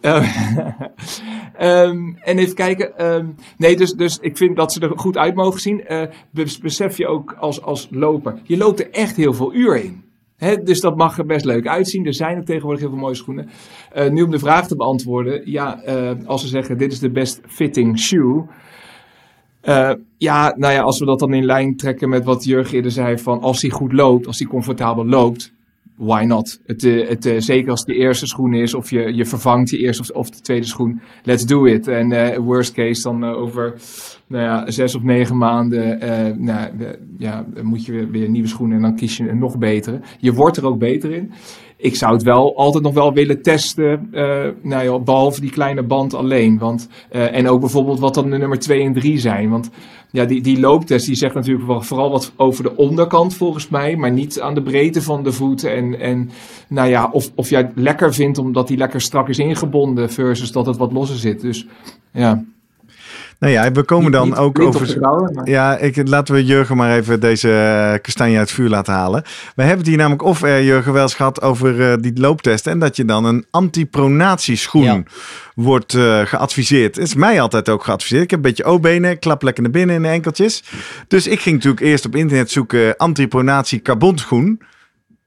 Eh, ehm, en even kijken. ehm, nee, dus, dus ik vind dat ze er goed uit mogen zien. Bes- besef je ook als, als loper. Je loopt er echt heel veel uur in. Dus dat mag er best leuk uitzien. Er zijn ook tegenwoordig heel veel mooie schoenen. Eh, nu om de vraag te beantwoorden. Ja, eh, als ze zeggen dit is de best fitting shoe. Eh, ja, nou ja, als we dat dan in lijn trekken met wat Jurgen eerder zei. Van als hij goed loopt, als hij comfortabel loopt why not? Het, eh, het, eh, zeker als de eerste schoen is, of je, je vervangt je eerste of, of de tweede schoen, let's do it. En eh, worst case dan over nou ja, zes of negen maanden eh, nou, ja, moet je weer, weer nieuwe schoenen en dan kies je een nog betere. Je wordt er ook beter in. Ik zou het wel altijd nog wel willen testen, eh, nou ja, behalve die kleine band alleen. Want, eh, en ook bijvoorbeeld wat dan de nummer 2 en 3 zijn. Want ja, die, die looptest die zegt natuurlijk vooral wat over de onderkant volgens mij, maar niet aan de breedte van de voeten. En, en nou ja, of, of jij het lekker vindt omdat die lekker strak is ingebonden versus dat het wat losser zit. Dus ja.
Nou ja, we komen dan
niet
ook over...
maar-
Ja, ik, laten we Jurgen maar even deze eh, kastanje uit het vuur laten halen. We hebben het hier namelijk of er Jurgen wel eens gehad over eh, die looptesten. En dat je dan een antipronatieschoen
Ja.
wordt eh, geadviseerd. is mij altijd ook geadviseerd. Ik heb een beetje O-benen, klap lekker naar binnen in de enkeltjes. Dus ik ging natuurlijk eerst op internet zoeken antipronatie carbonschoen.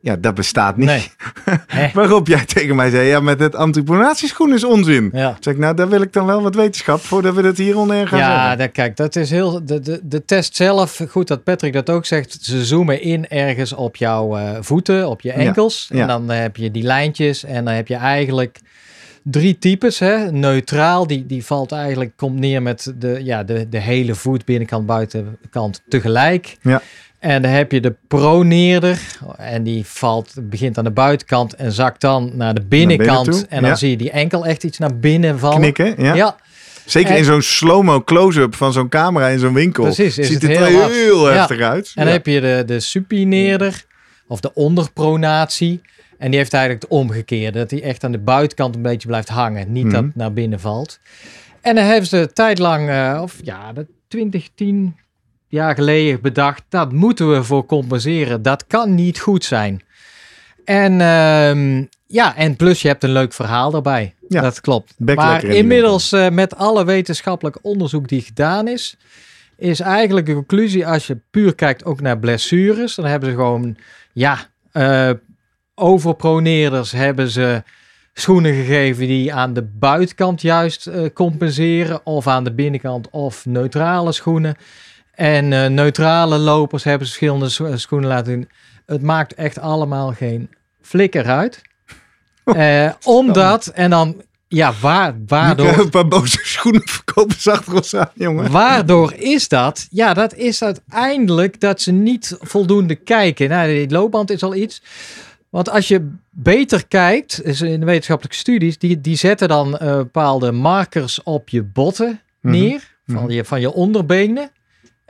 Ja, dat bestaat niet.
Nee.
Waarop jij tegen mij zei, ja, met het antipronatieschoen is onzin.
Ja.
Zeg ik, nou, daar wil ik dan wel wat wetenschap voordat we het hier oneer gaan
Ja, dat, kijk, dat is heel. De, de, de test zelf, goed dat Patrick dat ook zegt. Ze zoomen in ergens op jouw eh, voeten, op je enkels.
ja.
En dan eh, heb je die lijntjes. En dan heb je eigenlijk drie types. Hè? Neutraal, die, die valt eigenlijk, komt neer met de, ja, de, de hele voet, binnenkant, buitenkant tegelijk.
Ja.
En dan heb je de proneerder. En die valt, begint aan de buitenkant en zakt dan naar de binnenkant. en dan
ja.
zie je die enkel echt iets naar binnen vallen.
Knikken, ja.
ja.
Zeker
En-
in zo'n slow-mo close-up van zo'n camera in zo'n winkel.
Precies, is
Ziet
het
het
heel
er heel
Ja.
heftig uit.
En dan heb je de, de supineerder of de onderpronatie. En die heeft eigenlijk het omgekeerde. Dat die echt aan de buitenkant een beetje blijft hangen. Niet dat
Mhm.
naar binnen valt. En dan hebben ze tijdlang, eh, of ja, de 20, 10 jaar geleden bedacht. Dat moeten we voor compenseren. Dat kan niet goed zijn. En ehm, ja, en plus je hebt een leuk verhaal daarbij.
Ja.
Dat klopt. Maar inmiddels eh, met alle wetenschappelijk onderzoek die gedaan is, is eigenlijk de conclusie als je puur kijkt ook naar blessures, dan hebben ze gewoon, ja, eh overproneerders hebben ze schoenen gegeven die aan de buitenkant juist eh, compenseren of aan de binnenkant of neutrale schoenen. En eh, neutrale lopers hebben verschillende scho- schoenen laten doen. Het maakt echt allemaal geen flikker uit. Eh, omdat, en dan, ja, waar, waardoor...
een paar boze schoenenverkopers achter ons aan, jongen.
Waardoor is dat? Ja, dat is uiteindelijk dat ze niet voldoende kijken. Nou, die loopband is al iets. Want als je beter kijkt, is in de wetenschappelijke studies, die, die zetten dan eh, bepaalde markers op je botten
Mhm.
neer, van, je, van je onderbenen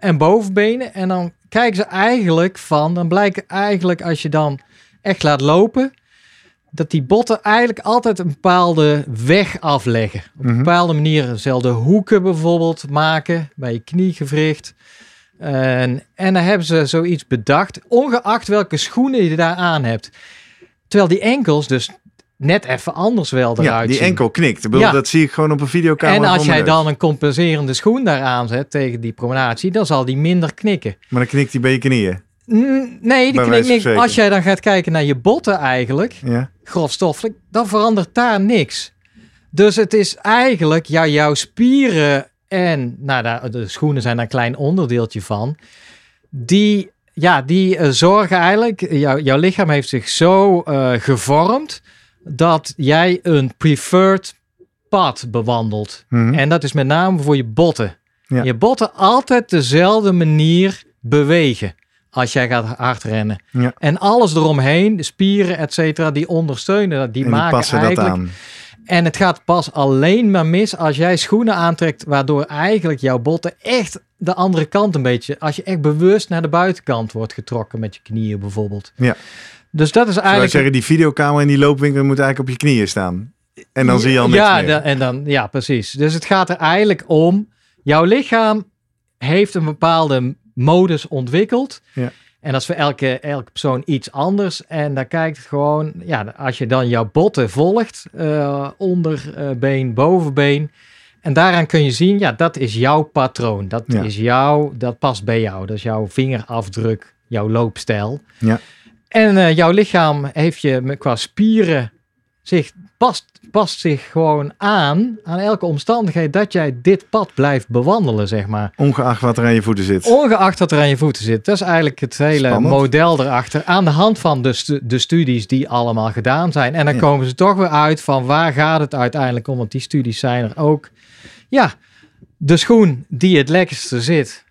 en bovenbenen. En dan kijken ze eigenlijk van, dan blijkt eigenlijk als je dan echt laat lopen, dat die botten eigenlijk altijd een bepaalde weg afleggen. Op een
Mhm.
bepaalde manier dezelfde hoeken bijvoorbeeld maken bij je kniegewricht. En, en dan hebben ze zoiets bedacht, ongeacht welke schoenen je daar aan hebt. Terwijl die enkels dus net even anders wel eruit
Ja, die
zien.
enkel knikt. Ik bedoel,
Ja.
Dat zie ik gewoon op een videocamera.
En als jij dan een compenserende schoen daar aanzet tegen die pronatie, dan zal die minder knikken.
Maar dan knikt hij bij je knieën.
Mm, Nee, die knikt niks. Als jij dan gaat kijken naar je botten eigenlijk,
Ja.
grofstoffelijk, dan verandert daar niks. Dus het is eigenlijk, ja, jouw spieren en, nou, de schoenen zijn daar een klein onderdeeltje van, die, ja, die eh, zorgen eigenlijk, jou, jouw lichaam heeft zich zo eh, gevormd, dat jij een preferred pad bewandelt.
Mhm.
En dat is met name voor je botten.
Ja.
Je botten altijd dezelfde manier bewegen als jij gaat hard rennen.
Ja.
En alles eromheen, de spieren, et cetera, die ondersteunen dat. Die
en die
maken
passen dat
eigenlijk.
aan.
En het gaat pas alleen maar mis als jij schoenen aantrekt, waardoor eigenlijk jouw botten echt de andere kant een beetje, als je echt bewust naar de buitenkant wordt getrokken met je knieën bijvoorbeeld.
Ja.
Dus dat is
Zou
eigenlijk.
zeggen, die videokamer in die loopwinkel moet eigenlijk op je knieën staan. En dan zie je al niks
ja,
meer.
en dan, ja, precies. Dus het gaat er eigenlijk om, jouw lichaam heeft een bepaalde modus ontwikkeld.
Ja.
En dat is voor elke, elke persoon iets anders. En daar kijkt het gewoon, ja, als je dan jouw botten volgt, eh, onderbeen, bovenbeen. En daaraan kun je zien, ja, dat is jouw patroon. Dat
Ja.
is jouw, dat past bij jou. Dat is jouw vingerafdruk, jouw loopstijl.
Ja.
En eh, jouw lichaam heeft je qua spieren zich past, past zich gewoon aan aan elke omstandigheid dat jij dit pad blijft bewandelen, zeg maar.
Ongeacht wat er aan je voeten zit.
Ongeacht wat er aan je voeten zit. Dat is eigenlijk het hele
Spannend.
model erachter. Aan de hand van de, stu- de studies die allemaal gedaan zijn. En dan
Ja.
komen ze toch weer uit van waar gaat het uiteindelijk om. Want die studies zijn er ook. Ja, de schoen die het lekkerste zit.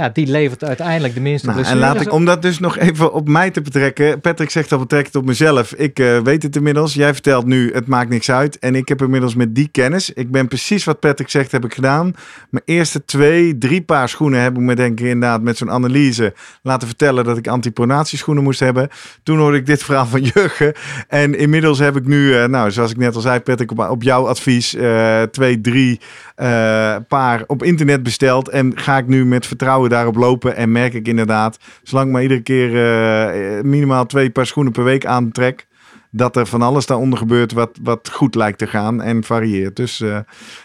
Ja, die levert uiteindelijk de minste
Nou, en laat ik, om dat dus nog even op mij te betrekken. Patrick zegt al, betrek het op mezelf. Ik eh, weet het inmiddels. Jij vertelt nu, het maakt niks uit. En ik heb inmiddels met die kennis. Ik ben precies wat Patrick zegt, heb ik gedaan. Mijn eerste twee, drie paar schoenen heb ik me denk ik inderdaad met zo'n analyse laten vertellen dat ik antipronatieschoenen moest hebben. Toen hoorde ik dit verhaal van Jurgen. En inmiddels heb ik nu, eh, nou zoals ik net al zei Patrick, op, op jouw advies eh, twee, drie eh, paar op internet besteld. En ga ik nu met vertrouwen daarop lopen. En merk ik inderdaad, zolang ik maar iedere keer eh, minimaal twee paar schoenen per week aantrek. Dat er van alles daaronder gebeurt wat, wat goed lijkt te gaan en varieert. Dus eh,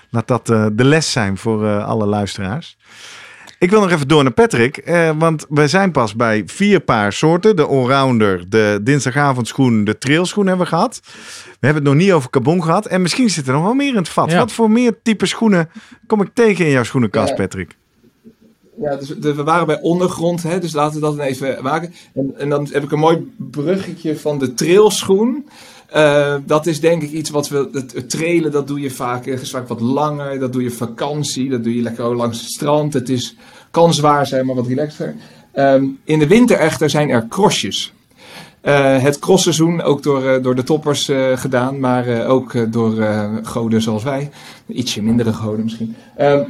laat dat de les zijn voor alle luisteraars. Ik wil nog even door naar Patrick. eh, want we zijn pas bij vier paar soorten. De allrounder, de dinsdagavondschoen, de trailschoen hebben we gehad. We hebben het nog niet over carbon gehad. En misschien zit er nog wel meer in het vat.
Ja.
Wat voor meer type schoenen kom ik tegen in jouw schoenenkast,
Ja.
Patrick?
Ja, dus de- we waren bij ondergrond, hè, dus laten we dat dan even maken. En, en dan heb ik een mooi bruggetje van de trailschoen. Eh, dat is denk ik iets wat we. Het, het trailen, dat doe je vaak, eh, is vaak wat langer. Dat doe je vakantie, dat doe je lekker langs het strand. Het is, kan zwaar zijn, maar wat relaxter. Ehm, in de winter echter zijn er crossjes. Eh, het crossseizoen, ook door, eh, door de toppers eh, gedaan, maar ook door goden zoals wij. Ietsje mindere goden misschien. Ehm,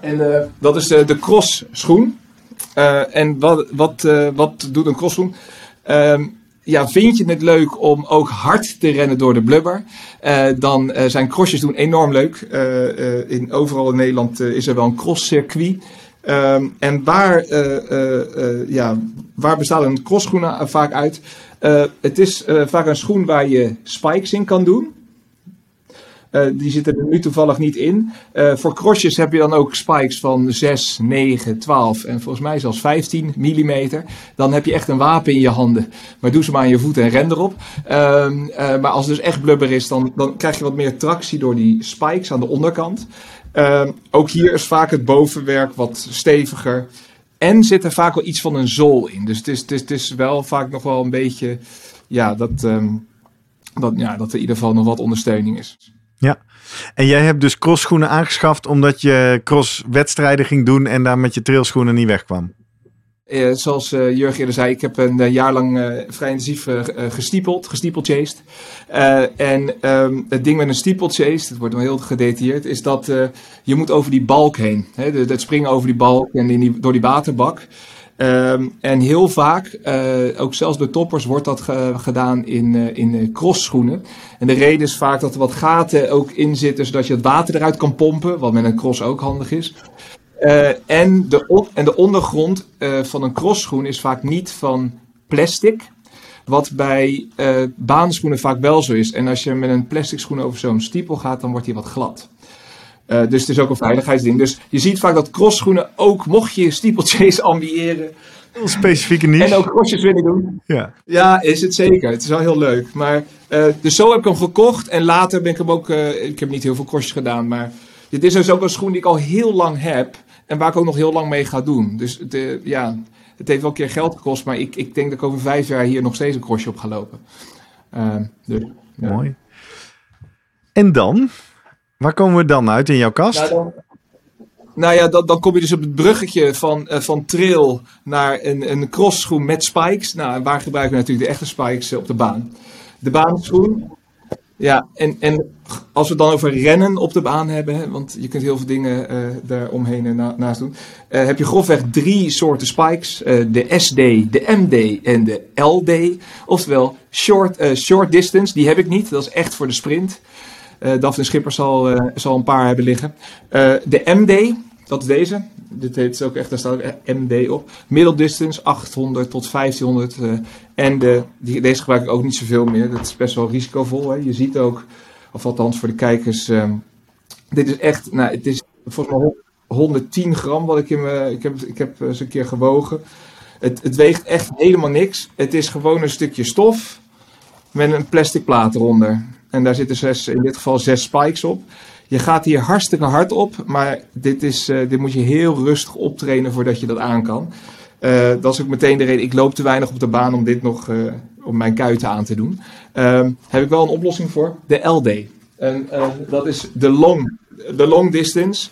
en dat is de, de crossschoen. En wat, wat, wat doet een crossschoen? Ehm, ja, vind je het leuk om ook hard te rennen door de blubber? Dan zijn crossjes doen enorm leuk. In, overal in Nederland is er wel een crosscircuit. Ehm, en waar, eh, eh, eh, ja, waar bestaat een crossschoen vaak uit? Het is vaak een schoen waar je spikes in kan doen. Die zitten er nu toevallig niet in. Voor crossjes heb je dan ook spikes van 6, 9, 12 en volgens mij zelfs 15 millimeter. Dan heb je echt een wapen in je handen. Maar doe ze maar aan je voeten en ren erop. Ehm, eh, maar als het dus echt blubber is, dan, dan krijg je wat meer tractie door die spikes aan de onderkant. Ehm, ook hier is vaak het bovenwerk wat steviger. En zit er vaak wel iets van een zool in. Dus het is, het is, wel vaak nog wel een beetje... Ja, dat, ehm, dat, ja, dat er in ieder geval nog wat ondersteuning is.
En jij hebt dus crossschoenen aangeschaft omdat je crosswedstrijden ging doen en daar met je trailschoenen niet wegkwam.
Eh, zoals eh Jurgen eerder zei, ik heb een eh, jaar lang vrij intensief gestiepeld, gestiepelchased. Eh en ehm, het ding met een steeplechase, het wordt wel heel gedetailleerd, is dat je moet over die balk heen. Hè, het springen over die balk en in die, door die waterbak. Ehm, en heel vaak, ook zelfs door toppers, wordt dat ge- gedaan in, eh, in crossschoenen. En de reden is vaak dat er wat gaten ook in zitten, zodat je het water eruit kan pompen, wat met een cross ook handig is. Eh, en, de en de ondergrond eh, van een crossschoen is vaak niet van plastic. Wat bij eh baanschoenen vaak wel zo is. En als je met een plastic schoen over zo'n stiepel gaat, dan wordt die wat glad. Dus het is ook een veiligheidsding. Dus je ziet vaak dat crossschoenen ook, mocht je steeplechase ambiëren
Heel specifieke niche.
en ook crossjes willen doen.
Ja.
Ja, is het zeker. Het is wel heel leuk. Maar, dus zo heb ik hem gekocht. En later ben ik hem ook... ik heb niet heel veel crossjes gedaan. Maar dit is dus ook een schoen die ik al heel lang heb. En waar ik ook nog heel lang mee ga doen. Dus het, eh, ja, het heeft wel een keer geld gekost. Maar ik, ik denk dat ik over vijf jaar hier nog steeds een crossje op ga lopen. Eh, dus, ja.
Mooi. En dan? Waar komen we dan uit in jouw kast?
Nou, dan, nou ja, dan, dan kom je dus op het bruggetje van, eh, van trail naar een, een crossschoen met spikes. Nou, waar gebruiken we natuurlijk de echte spikes eh, op de baan? De baanschoen. Ja, en, en als we het dan over rennen op de baan hebben, hè, want je kunt heel veel dingen uh, daar omheen en na, naast doen, uh, heb je grofweg drie soorten spikes: de SD, de MD en de LD. Oftewel short, short distance, die heb ik niet, dat is echt voor de sprint. Daphne Schipper zal, zal een paar hebben liggen. de MD, dat is deze. Dit heet ook echt, daar staat ook MD op. Middle distance 800 tot 1500. Uh, en de, die, deze gebruik ik ook niet zoveel meer. Dat is best wel risicovol. Hè. Je ziet ook, of althans voor de kijkers. Um, dit is echt, nou, het is volgens mij 110 gram wat ik in mijn. Ik heb, ik heb eens een keer gewogen. Het, het weegt echt helemaal niks. Het is gewoon een stukje stof met een plastic plaat eronder. En daar zitten zes, in dit geval zes spikes op. Je gaat hier hartstikke hard op, maar dit, is, uh, dit moet je heel rustig optrainen voordat je dat aan kan. Uh, dat is ook meteen de reden. Ik loop te weinig op de baan om dit nog uh, op mijn kuiten aan te doen. Uh, heb ik wel een oplossing voor. De LD. En dat is de long, de long distance.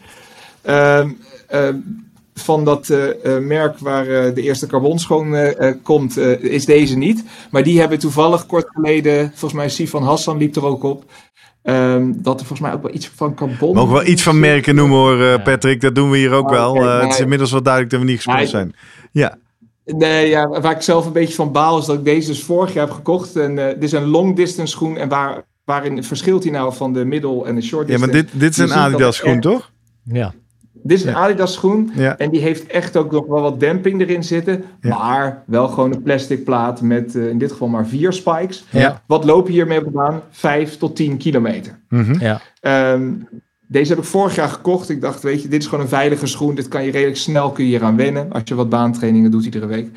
Ehm, ehm, van dat merk waar de eerste carbonschoon komt, is deze niet. Maar die hebben toevallig kort geleden, volgens mij Sifan Hassan liep er ook op. Um, dat er volgens mij ook wel iets van carbon.
Mogen we wel iets van merken noemen hoor, uh, Patrick. Dat doen we hier ook oh, wel. Uh, het is inmiddels wel duidelijk dat we niet gesponsord zijn. Ja.
Nee, ja, waar ik zelf een beetje van baal is dat ik deze dus vorig jaar heb gekocht. En uh, dit is een long distance schoen. En waar, waarin verschilt hij nou van de middle en de short distance?
Ja, maar dit, dit is een Adidas schoen, toch?
Ja.
Dit is een Adidas schoen. Ja. En die heeft echt ook nog wel wat demping erin zitten. Ja. Maar wel gewoon een plastic plaat met uh, in dit geval maar vier spikes.
Ja.
Wat loop je hiermee op de baan? Vijf tot tien kilometer.
Mm -hmm.
ja.
Um, deze heb ik vorig jaar gekocht. Ik dacht, weet je, dit is gewoon een veilige schoen. Dit kan je redelijk snel kun je hier aan wennen. Als je wat baantrainingen doet iedere week.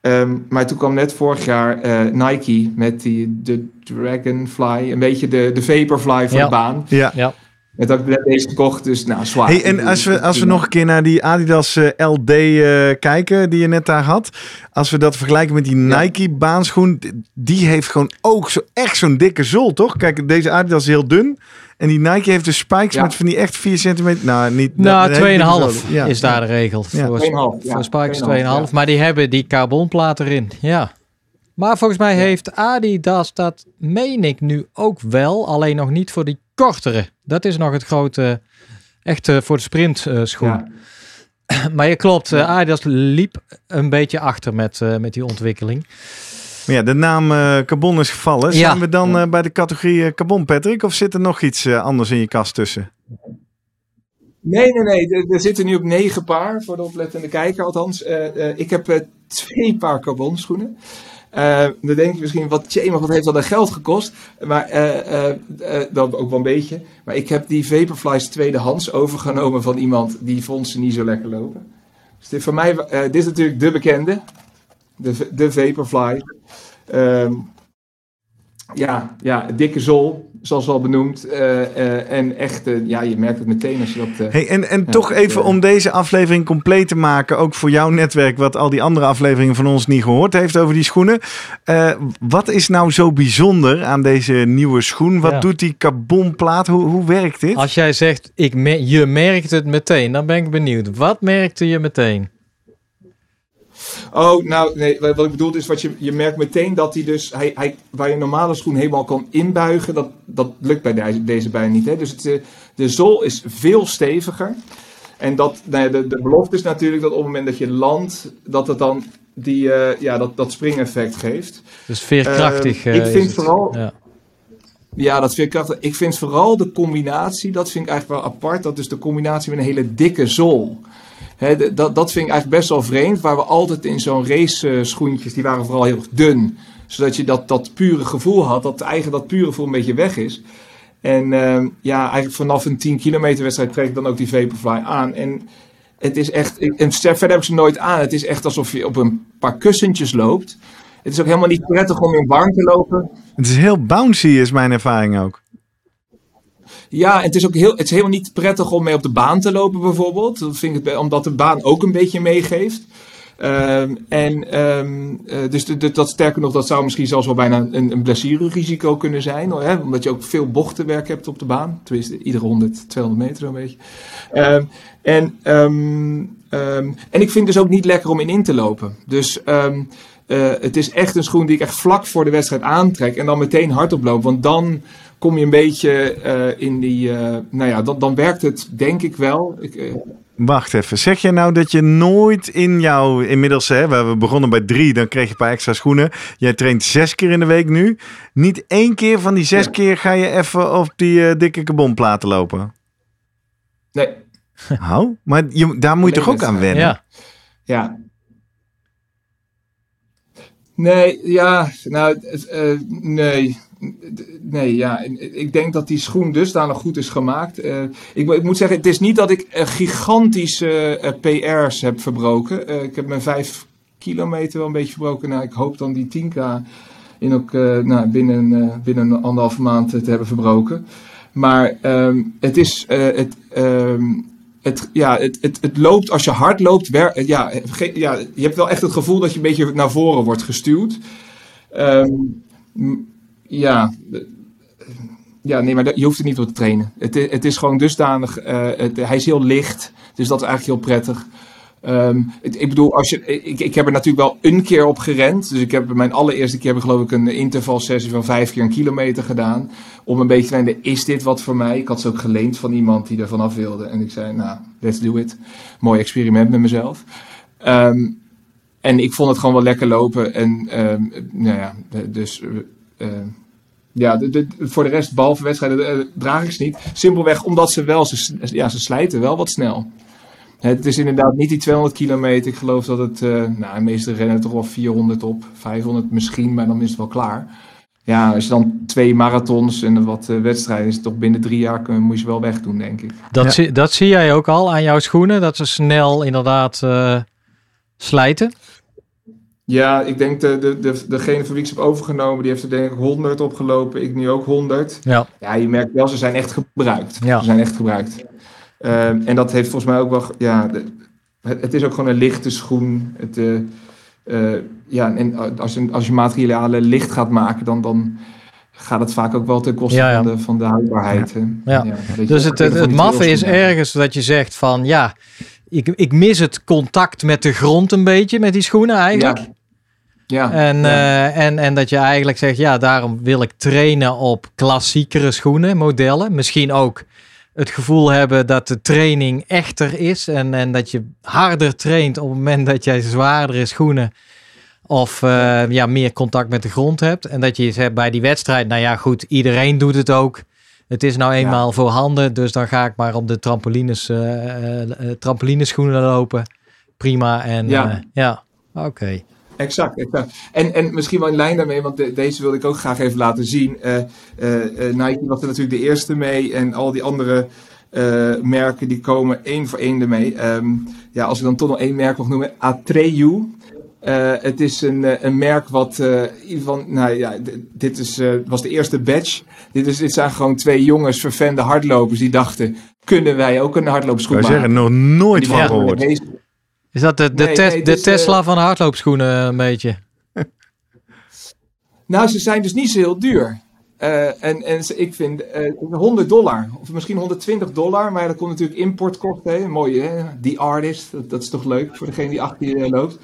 Um, maar toen kwam net vorig jaar uh, Nike met die de Dragonfly. Een beetje de, de Vaporfly voor
ja.
de baan.
Ja.
ja.
Het had ik net deze gekocht, dus nou, zwaar.
Hey, en als we, als we nog een keer naar die Adidas uh, LD uh, kijken, die je net daar had. Als we dat vergelijken met die Nike baanschoen, die heeft gewoon ook zo, echt zo'n dikke zool, toch? Kijk, deze Adidas is heel dun. En die Nike heeft de spikes ja. met van die echt 4 centimeter. Nou, niet.
Nou, 2,5 ja. is daar de regel.
Ja.
Voor,
2,5,
voor spikes 2,5. Maar die hebben die carbonplaat erin. Ja. Maar volgens mij heeft Adidas dat, meen ik nu ook wel. Alleen nog niet voor die kortere. Dat is nog het grote, echt uh, voor de sprint uh, schoen. Ja. Maar je klopt, uh, Adidas liep een beetje achter met, met die ontwikkeling.
Maar ja, de naam Carbon is gevallen. Zijn ja. we dan bij de categorie Carbon, Patrick? Of zit er nog iets anders in je kast tussen?
Nee, nee, nee. Er, er zitten nu op negen paar voor de oplettende kijker. Althans, ik heb twee paar Carbon schoenen. Uh, dan denk je misschien, wat, maar wat heeft dat dan geld gekost? Maar uh, uh, dat ook wel een beetje. Maar ik heb die Vaporflies tweedehands overgenomen van iemand die vond ze niet zo lekker lopen. Dus dit, voor mij, dit is natuurlijk de bekende. De, de Vaporfly. ja, ja, dikke zool, zoals al benoemd. Uh, uh, en echt, uh, ja, je merkt het meteen als je dat...
hey, en en ja, toch even om deze aflevering compleet te maken, ook voor jouw netwerk, wat al die andere afleveringen van ons niet gehoord heeft over die schoenen. wat is nou zo bijzonder aan deze nieuwe schoen? Wat ja. doet die carbonplaat? Hoe, hoe werkt dit?
Als jij zegt, ik me je merkt het meteen, dan ben ik benieuwd. Wat merkte je meteen?
Oh, nou, nee, wat ik bedoel is, wat je, je merkt meteen dat hij dus, hij, hij, waar je een normale schoen helemaal kan inbuigen, dat, dat lukt bij deze, deze bijna niet. Hè? Dus het, de zool is veel steviger. En dat, nou ja, de, de belofte is natuurlijk dat op het moment dat je landt, dat het dan die, uh, ja, dat, dat springeffect geeft.
Dus veerkrachtig.
Uh, ik vind
het.
vooral,
ja.
Ja, dat vind ik krachtig. Ik vind vooral de combinatie, dat vind ik eigenlijk wel apart. Dat is de combinatie met een hele dikke zool. Dat, dat vind ik eigenlijk best wel vreemd. Waar we altijd in zo'n race schoentjes, die waren vooral heel dun. Zodat je dat, dat pure gevoel had, dat eigen dat pure gevoel een beetje weg is. En uh, ja, eigenlijk vanaf een 10 kilometer wedstrijd trek ik dan ook die Vaporfly aan. En het is echt, en verder heb ik ze nooit aan. Het is echt alsof je op een paar kussentjes loopt. Het is ook helemaal niet prettig om in warm te lopen.
Het is heel bouncy, is mijn ervaring ook.
Ja, en het is ook heel, het is helemaal niet prettig om mee op de baan te lopen, bijvoorbeeld. Dat vind ik omdat de baan ook een beetje meegeeft. Um, en um, uh, dus de, dat sterker nog, dat zou misschien zelfs wel bijna een, een blessurerisico kunnen zijn. Hè? Omdat je ook veel bochtenwerk hebt op de baan. Tenminste, iedere 100, 200 meter een beetje. Um, en, en ik vind dus ook niet lekker om in in te lopen. Dus uh, het is echt een schoen die ik echt vlak voor de wedstrijd aantrek. En dan meteen hardop loop. Want dan kom je een beetje in die. nou ja, dan, dan werkt het denk ik wel. Ik,
Wacht even. Zeg je nou dat je nooit in jouw. Inmiddels, hè, we begonnen bij drie, dan kreeg je een paar extra schoenen. Jij traint zes keer in de week nu. Niet één keer van die zes keer ga je even op die dikke carbonplaten lopen?
Nee.
Hou, maar je, daar moet je toch ook aan wennen?
Ja.
Ja. Nee, ja, nou, uh, nee. Nee, ja, ik denk dat die schoen dusdanig goed is gemaakt. Uh, ik, ik, moet zeggen, het is niet dat ik uh, gigantische PR's heb verbroken. ik heb mijn vijf kilometer wel een beetje verbroken. Nou, ik hoop dan die 10k in ook, nou, binnen, binnen een anderhalve maand te hebben verbroken. Maar um, het is, het, um, het, ja, het, het, het loopt als je hard loopt. Ja, ja, je hebt wel echt het gevoel dat je een beetje naar voren wordt gestuurd. Um, ja, ja, nee, maar je hoeft er niet door te trainen. Het, het is gewoon dusdanig. Het, hij is heel licht, dus dat is eigenlijk heel prettig. Um, ik bedoel, als je, ik, ik heb er natuurlijk wel een keer op gerend. Dus ik heb mijn allereerste keer, heb geloof ik, een intervalsessie van vijf keer een kilometer gedaan. Om een beetje te weten, is dit wat voor mij? Ik had ze ook geleend van iemand die er vanaf wilde. En ik zei, nou, let's do it. Mooi experiment met mezelf. Um, en ik vond het gewoon wel lekker lopen. En um, nou ja, dus... Uh, ja, de, de, voor de rest, behalve wedstrijden, uh, draag ik ze niet. Simpelweg omdat ze wel, ze, ja, ze slijten wel wat snel. Het is inderdaad niet die 200 kilometer. Ik geloof dat het, uh, nou, de meeste rennen toch wel 400 op, 500 misschien, maar dan is het wel klaar. Ja, als je dan twee marathons en wat uh, wedstrijden is, toch binnen drie jaar kun, moet je wel wegdoen, denk ik.
Dat, ja. zie, dat zie jij ook al aan jouw schoenen, dat ze snel inderdaad uh, slijten?
Ja, ik denk de, de, de, degene van wie ik ze heb overgenomen, die heeft er denk ik 100 opgelopen. Ik nu ook 100.
Ja,
ja je merkt wel, ze zijn echt gebruikt.
Ja.
Ze zijn echt gebruikt. Uh, en dat heeft volgens mij ook wel, ja, de, het, het, is ook gewoon een lichte schoen. Het, uh, uh, ja, en als, je, als je materialen licht gaat maken, dan, dan gaat het vaak ook wel ten koste
ja, ja.
Van, de, van de houdbaarheid.
Ja. ja. dus het, het, het maffe is ergens dat je zegt van, ja, ik, ik mis het contact met de grond een beetje met die schoenen eigenlijk.
Ja.
En, ja. Uh, en, en dat je eigenlijk zegt, ja, daarom wil ik trainen op klassiekere schoenen, modellen. Misschien ook het gevoel hebben dat de training echter is. En, en dat je harder traint op het moment dat jij zwaardere schoenen of uh, ja, meer contact met de grond hebt. En dat je zegt bij die wedstrijd, nou ja, goed, iedereen doet het ook. Het is nou eenmaal ja. voorhanden, dus dan ga ik maar op de trampolines, uh, trampolineschoenen lopen. Prima. En ja, ja. oké. Okay.
Exact, exact. En, en misschien wel in lijn daarmee, want de, deze wilde ik ook graag even laten zien. Uh, uh, uh, Nike was er natuurlijk de eerste mee en al die andere merken die komen één voor één ermee. Um, ja, als ik dan toch nog één merk mag noemen, Atreu. het is een, een merk wat, van, nou ja, dit is, was de eerste batch. Dit, is, dit zijn gewoon twee jongens, vervende hardlopers, die dachten, kunnen wij ook een hardloopschoen maken?
zeggen, nog nooit van gehoord.
Is dat de, de, nee, nee, dus, de Tesla van de hardloopschoenen een beetje?
nou, ze zijn dus niet zo heel duur. Uh, en, en ik vind uh, 100 dollar, of misschien 120 dollar, maar dat komt natuurlijk importkosten. Hè? Mooi, hè? Die artist, dat, dat, is toch leuk voor degene die achter je loopt.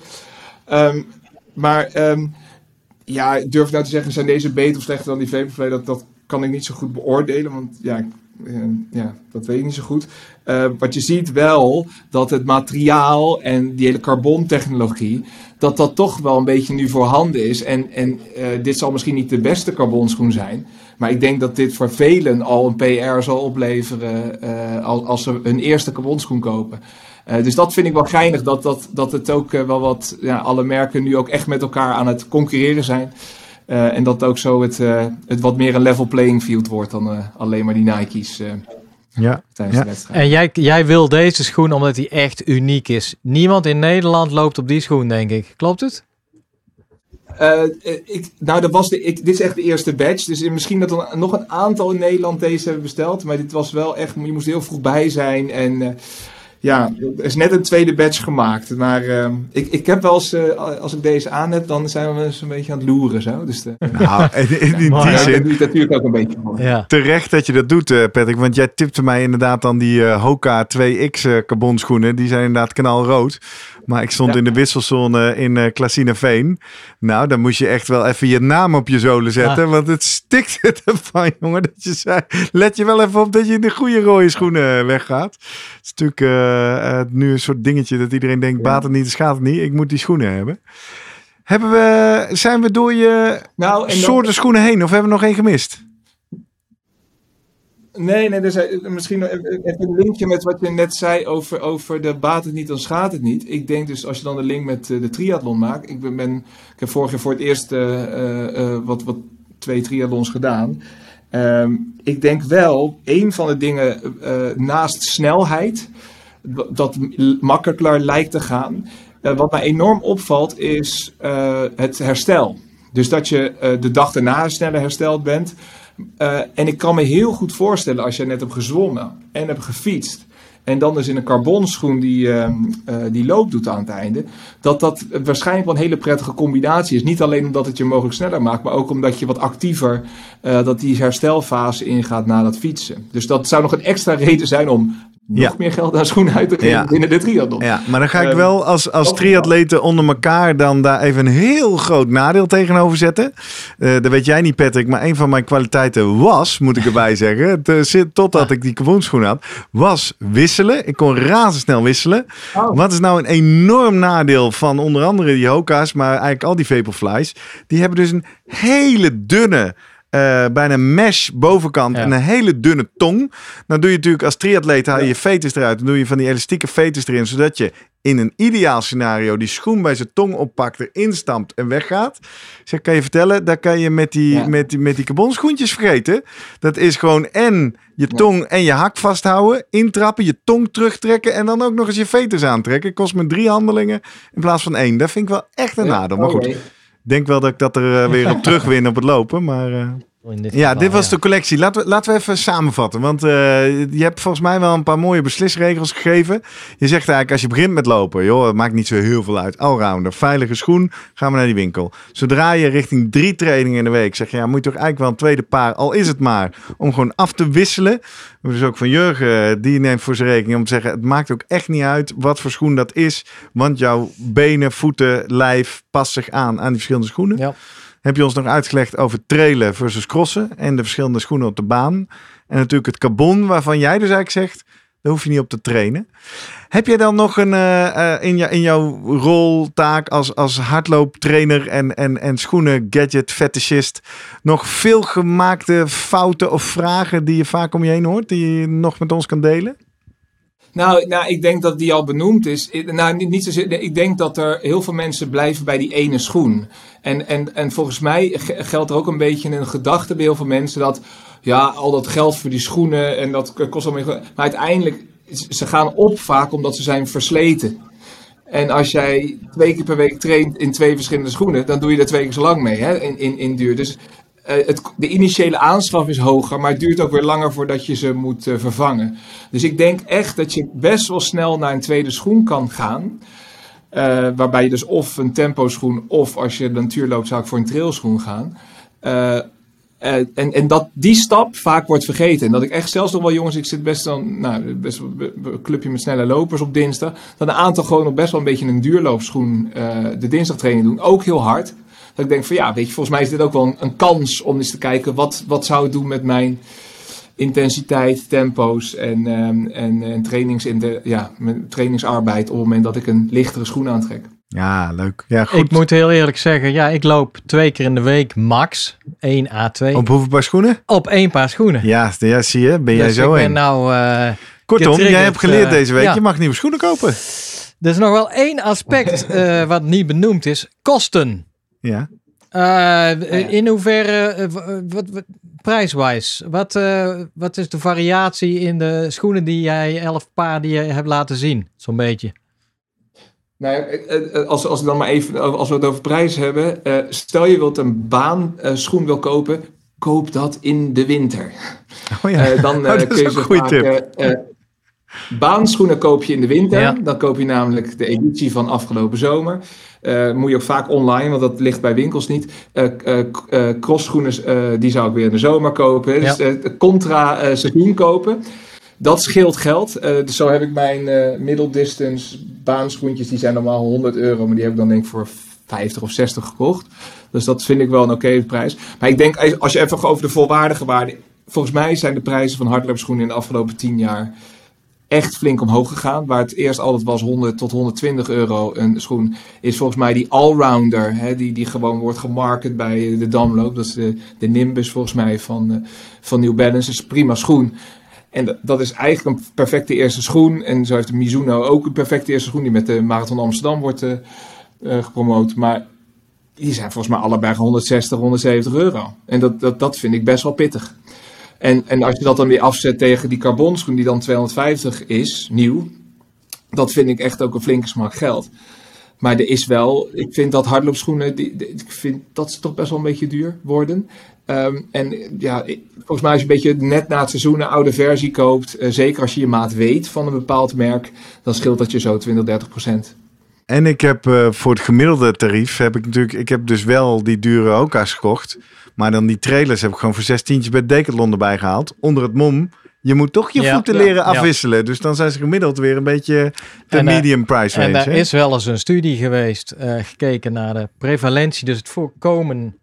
Um, maar um, ja, durf nou te zeggen, zijn deze beter of slechter dan die Vaporfly? Dat, dat kan ik niet zo goed beoordelen, want ja, ja, dat weet ik niet zo goed. Uh, wat je ziet wel, dat het materiaal en die hele carbontechnologie, dat dat toch wel een beetje nu voorhanden is. En, en uh, dit zal misschien niet de beste carbonschoen zijn, maar ik denk dat dit voor velen al een PR zal opleveren als, als ze hun eerste carbonschoen kopen. dus dat vind ik wel geinig, dat, dat, dat het ook wel wat, ja, alle merken nu ook echt met elkaar aan het concurreren zijn. Uh, en dat ook zo het, uh, het wat meer een level playing field wordt dan uh, alleen maar die Nike's
ja.
tijdens
ja.
de wedstrijd.
En jij, jij wil deze schoen omdat hij echt uniek is. Niemand in Nederland loopt op die schoen, denk ik. Klopt het?
ik, nou, dat was de, ik, dit is echt de eerste batch. Dus misschien dat er nog een aantal in Nederland deze hebben besteld. Maar dit was wel echt, je moest heel vroeg bij zijn. En ja, er is net een tweede batch gemaakt. Maar uh, ik, ik heb wel eens, uh, als ik deze aan heb, dan zijn we eens een beetje aan het loeren. Zo. Dus de,
nou, in, in die
ja,
zin,
dat doe ik natuurlijk ook een beetje voor.
Ja.
terecht dat je dat doet, eh, Patrick. Want jij tipte mij inderdaad dan die eh, Hoka 2X eh, carbon schoenen. Die zijn inderdaad knalrood. Maar ik stond
Ja.
in de wisselzone in eh Klasinaveen. Nou, dan moest je echt wel even je naam op je zolen zetten. Want het stikt ervan, jongen. Dat je zei, let je wel even op dat je in de goede rode schoenen eh, weggaat. Het is natuurlijk eh, nu een soort dingetje dat iedereen denkt, baat het niet, schaadt het niet. Ik moet die schoenen hebben. Hebben we, zijn we door je
Nou, en dan-
soorten schoenen heen of hebben we nog één gemist?
Nee, nee, dus eh, misschien even een linkje met wat je net zei over, over de baat het niet, dan schaadt het niet. Ik denk dus als je dan de link met eh, de triathlon maakt. Ik, ben, ik heb vorig jaar voor het eerst eh, wat, wat twee triathlons gedaan. Ehm, ik denk wel, een van de dingen naast snelheid, dat makkelijker lijkt te gaan. wat mij enorm opvalt is het herstel. Dus dat je de dag daarna sneller hersteld bent. Eh, en ik kan me heel goed voorstellen als je net hebt gezwommen en hebt gefietst. En dan dus in een carbonschoen die, eh, die loop doet aan het einde. Dat dat waarschijnlijk wel een hele prettige combinatie is. Niet alleen omdat het je mogelijk sneller maakt. Maar ook omdat je wat actiever eh, dat die herstelfase ingaat na dat fietsen. Dus dat zou nog een extra reden zijn om nog
Ja.
meer geld aan schoenen uit te geven
Ja.
binnen de triathlon.
Ja, maar dan ga ik
Ehm,
wel als, als triatleten onder elkaar dan daar even een heel groot nadeel tegenover zetten. Eh dat weet jij niet, Patrick, maar een van mijn kwaliteiten was, moet ik erbij zeggen, totdat ik die carbonschoen had, was wisselen. Ik kon razendsnel wisselen.
Oh.
Wat is nou een enorm nadeel van onder andere die Hoka's, maar eigenlijk al die Vaporflies? Die hebben dus een hele dunne... eh, bijna mesh bovenkant
Ja.
en een hele dunne tong. Dan doe je natuurlijk als triatleet haal je je eruit. Dan doe je van die elastieke veters erin, zodat je in een ideaal scenario die schoen bij zijn tong oppakt, erin stampt en weggaat. Zeg, kan je vertellen, daar kan je met die,
Ja.
met die, met die carbonschoentjes vergeten. Dat is gewoon en je tong en je hak vasthouden, intrappen, je tong terugtrekken en dan ook nog eens je veters aantrekken. Kost me drie handelingen in plaats van één. Dat vind ik wel echt een
Ja,
nadeel. Maar goed, ik denk wel dat ik dat er eh, weer op terugwin op het lopen. Maar eh,
dit
ja,
geval,
dit was
ja.
de collectie. Laten we, laten we even samenvatten. Want eh, je hebt volgens mij wel een paar mooie beslisregels gegeven. Je zegt eigenlijk als je begint met lopen, joh, het maakt niet zo heel veel uit. Allrounder, veilige schoen, gaan we naar die winkel. Zodra je richting drie trainingen in de week zegt, ja, moet je toch eigenlijk wel een tweede paar, al is het maar, om gewoon af te wisselen. Dus ook van Jurgen, eh, die neemt voor zijn rekening om te zeggen, het maakt ook echt niet uit wat voor schoen dat is. Want jouw benen, voeten, lijf past zich aan aan die verschillende schoenen
Ja.
Heb je ons nog uitgelegd over trailen versus crossen en de verschillende schoenen op de baan. En natuurlijk het carbon, waarvan jij dus eigenlijk zegt, daar hoef je niet op te trainen. Heb jij dan nog een, eh, eh, in, jou, in jouw rol, taak als, als hardlooptrainer en, en, en schoenen gadget fetishist nog veel gemaakte fouten of vragen die je vaak om je heen hoort, die je nog met ons kan delen?
Nou, nou, ik denk dat die al benoemd is. Nou, niet, niet zozeer. Ik denk dat er heel veel mensen blijven bij die ene schoen. En, en, en volgens mij ge- geldt er ook een beetje een gedachte bij heel veel mensen dat. Ja, al dat geld voor die schoenen en dat kost allemaal. Maar uiteindelijk, ze gaan op vaak omdat ze zijn versleten. En als jij twee keer per week traint in twee verschillende schoenen, dan doe je er twee keer zo lang mee hè, in, in, in duur. Dus eh, het, de initiële aanschaf is hoger, maar het duurt ook weer langer voordat je ze moet eh, vervangen. Dus ik denk echt dat je best wel snel naar een tweede schoen kan gaan. Eh, waarbij je dus of een tempo schoen of als je de natuur loopt zou ik voor een trailschoen gaan. En, en dat die stap vaak wordt vergeten. En dat ik echt zelfs nog wel jongens, ik zit best wel, nou, best wel een clubje met snelle lopers op dinsdag. Dat een aantal gewoon nog best wel een beetje een duurloopschoen de dinsdagtraining doen. Ook heel hard. Dat ik denk van ja, weet je, volgens mij is dit ook wel een, een kans om eens te kijken wat, wat zou het doen met mijn intensiteit, tempo's en, ehm, en, en trainings in de, ja, mijn trainingsarbeid op het moment dat ik een lichtere schoen aantrek.
Ja, leuk. Ja, goed.
Ik moet heel eerlijk zeggen, ja, ik loop twee keer in de week max 1 à 2
Op hoeveel paar schoenen?
op één paar schoenen.
Ja, ja zie je, ben jij
dus
zo
ik ben nou, eh,
Kortom, jij hebt geleerd
eh,
deze week,
ja.
je mag nieuwe schoenen kopen.
er is nog wel één aspect eh, wat niet benoemd is: kosten.
Ja.
Eh, In hoeverre, eh, w- wat, wat, prijswijs, wat, eh, wat is de variatie in de schoenen die jij, elf paar die je hebt laten zien? Zo'n beetje.
Nou ja, eh, eh, als, als ik dan maar even, als we het over prijs hebben. eh, stel je wilt een baanschoen wil kopen, koop dat in de winter.
Oh ja,
Eh, dan
Oh,
eh,
dat is
kun je
een goede tip.
Baanschoenen koop je in de winter.
Ja.
Dan koop je namelijk de editie van afgelopen zomer. Eh, moet je ook vaak online, want dat ligt bij winkels niet. Eh eh, k- eh, crossschoenen, die zou ik weer in de zomer kopen. Dus
Ja.
eh, contra seizoen kopen. Dat scheelt geld. Dus zo heb ik mijn eh middeldistance baanschoentjes. Die zijn normaal 100 euro, maar die heb ik dan denk ik voor 50 of 60 gekocht. Dus dat vind ik wel een oké prijs. Maar ik denk, als- als je even over de volwaardige waarde... Volgens mij zijn de prijzen van hardloopschoenen in de afgelopen 10 jaar echt flink omhoog gegaan. Waar het eerst altijd was 100 tot 120 euro een schoen, is volgens mij die allrounder, hè, die, die gewoon wordt gemarket bij de Damloop. Dat is de, de Nimbus volgens mij van, eh, van New Balance. Dat is een prima schoen. En dat, is eigenlijk een perfecte eerste schoen. En zo heeft de Mizuno ook een perfecte eerste schoen, die met de Marathon Amsterdam wordt eh, eh, gepromoot. Maar die zijn volgens mij allebei 160, 170 euro. En dat, dat, dat vind ik best wel pittig. En, en als je dat dan weer afzet tegen die carbonschoen die dan 250 is, nieuw, dat vind ik echt ook een flinke smak geld. Maar er is wel, ik vind dat hardloopschoenen, die, ik vind dat ze toch best wel een beetje duur worden. Ehm, en ja, volgens mij als je een beetje net na het seizoen een oude versie koopt, eh, zeker als je je maat weet van een bepaald merk, dan scheelt dat je zo 20, 30 procent.
En ik heb eh, voor het gemiddelde tarief, heb ik natuurlijk, ik heb dus wel die dure Oka's gekocht. Maar dan die trailers heb ik gewoon voor zes tientjes bij Decathlon erbij gehaald. Onder het mom, je moet toch je
Ja.
voeten
Ja.
leren
Ja.
afwisselen. Dus dan zijn ze gemiddeld weer een beetje de
En, eh,
medium price range.
En daar
hè?
is wel eens een studie geweest, eh, gekeken naar de prevalentie, dus het voorkomen,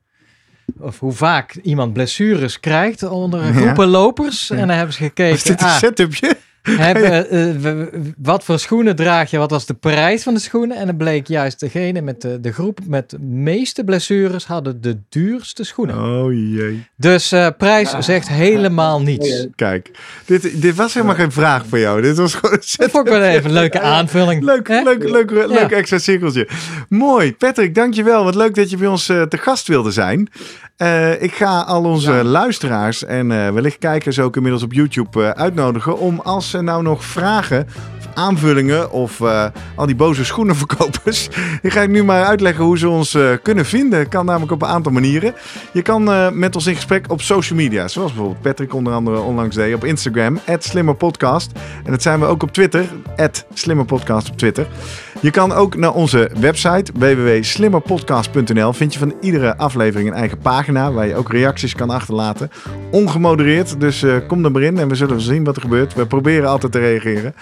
of hoe vaak iemand blessures krijgt onder groepen lopers. En dan hebben ze
Is
gekeken,
dit een
ah,
setupje?
Hebben, eh, wat voor schoenen draag je, wat was de prijs van de schoenen? En dan bleek juist degene met de, de groep met de meeste blessures hadden de duurste schoenen.
Oh jee.
Dus eh, prijs
Ja.
zegt helemaal niets.
Ja.
Kijk, dit, dit was helemaal geen vraag voor jou. Dit was gewoon een
Dat vond ik wel even een leuke aanvulling.
Leuk, leuk, leuk, leuk
Ja.
extra cirkeltje. Mooi. Patrick, dankjewel. Wat leuk dat je bij ons eh, te gast wilde zijn. Eh, ik ga al onze
Ja.
luisteraars en eh, wellicht kijkers ook inmiddels op YouTube eh, uitnodigen om als ze nou nog vragen of aanvullingen of al die boze schoenenverkopers. Die ga ik nu maar uitleggen hoe ze ons kunnen vinden. Kan namelijk op een aantal manieren. Je kan met ons in gesprek op social media. Zoals bijvoorbeeld Patrick onder andere onlangs deed op Instagram. @slimmerpodcast. En dat zijn we ook op Twitter. @slimmerpodcast op Twitter. Je kan ook naar onze website www.slimmerpodcast.nl. Vind je van iedere aflevering een eigen pagina waar je ook reacties kan achterlaten. Ongemodereerd, dus eh, kom er maar in en we zullen zien wat er gebeurt. We proberen altijd te reageren.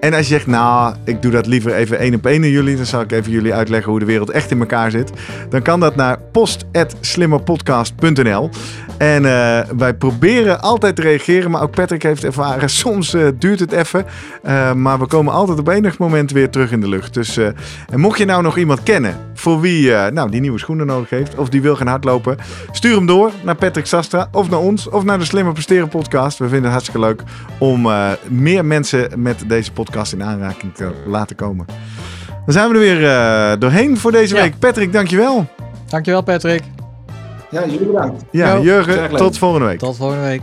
En als je zegt, nou, ik doe dat liever even één op één aan jullie, dan zal ik even jullie uitleggen hoe de wereld echt in elkaar zit. Dan kan dat naar post.slimmerpodcast.nl. En eh, wij proberen altijd te reageren, maar ook Patrick heeft ervaren, soms eh, duurt het even. Maar we komen altijd op enig moment weer terug in de lucht. Dus eh, en mocht je nou nog iemand kennen voor wie eh, nou, die nieuwe schoenen nodig heeft, of die wil gaan hardlopen, stuur hem door naar Patrick Sastra, of naar ons, of naar de Slimmer Presteren podcast. We vinden het hartstikke leuk om eh, meer mensen met deze podcast in aanraking te laten komen. Dan zijn we er weer eh, doorheen voor deze
Ja.
week. Patrick, dankjewel.
Dankjewel Patrick.
Ja, jullie bedankt.
Ja, Jurgen, tot volgende week.
Tot volgende week.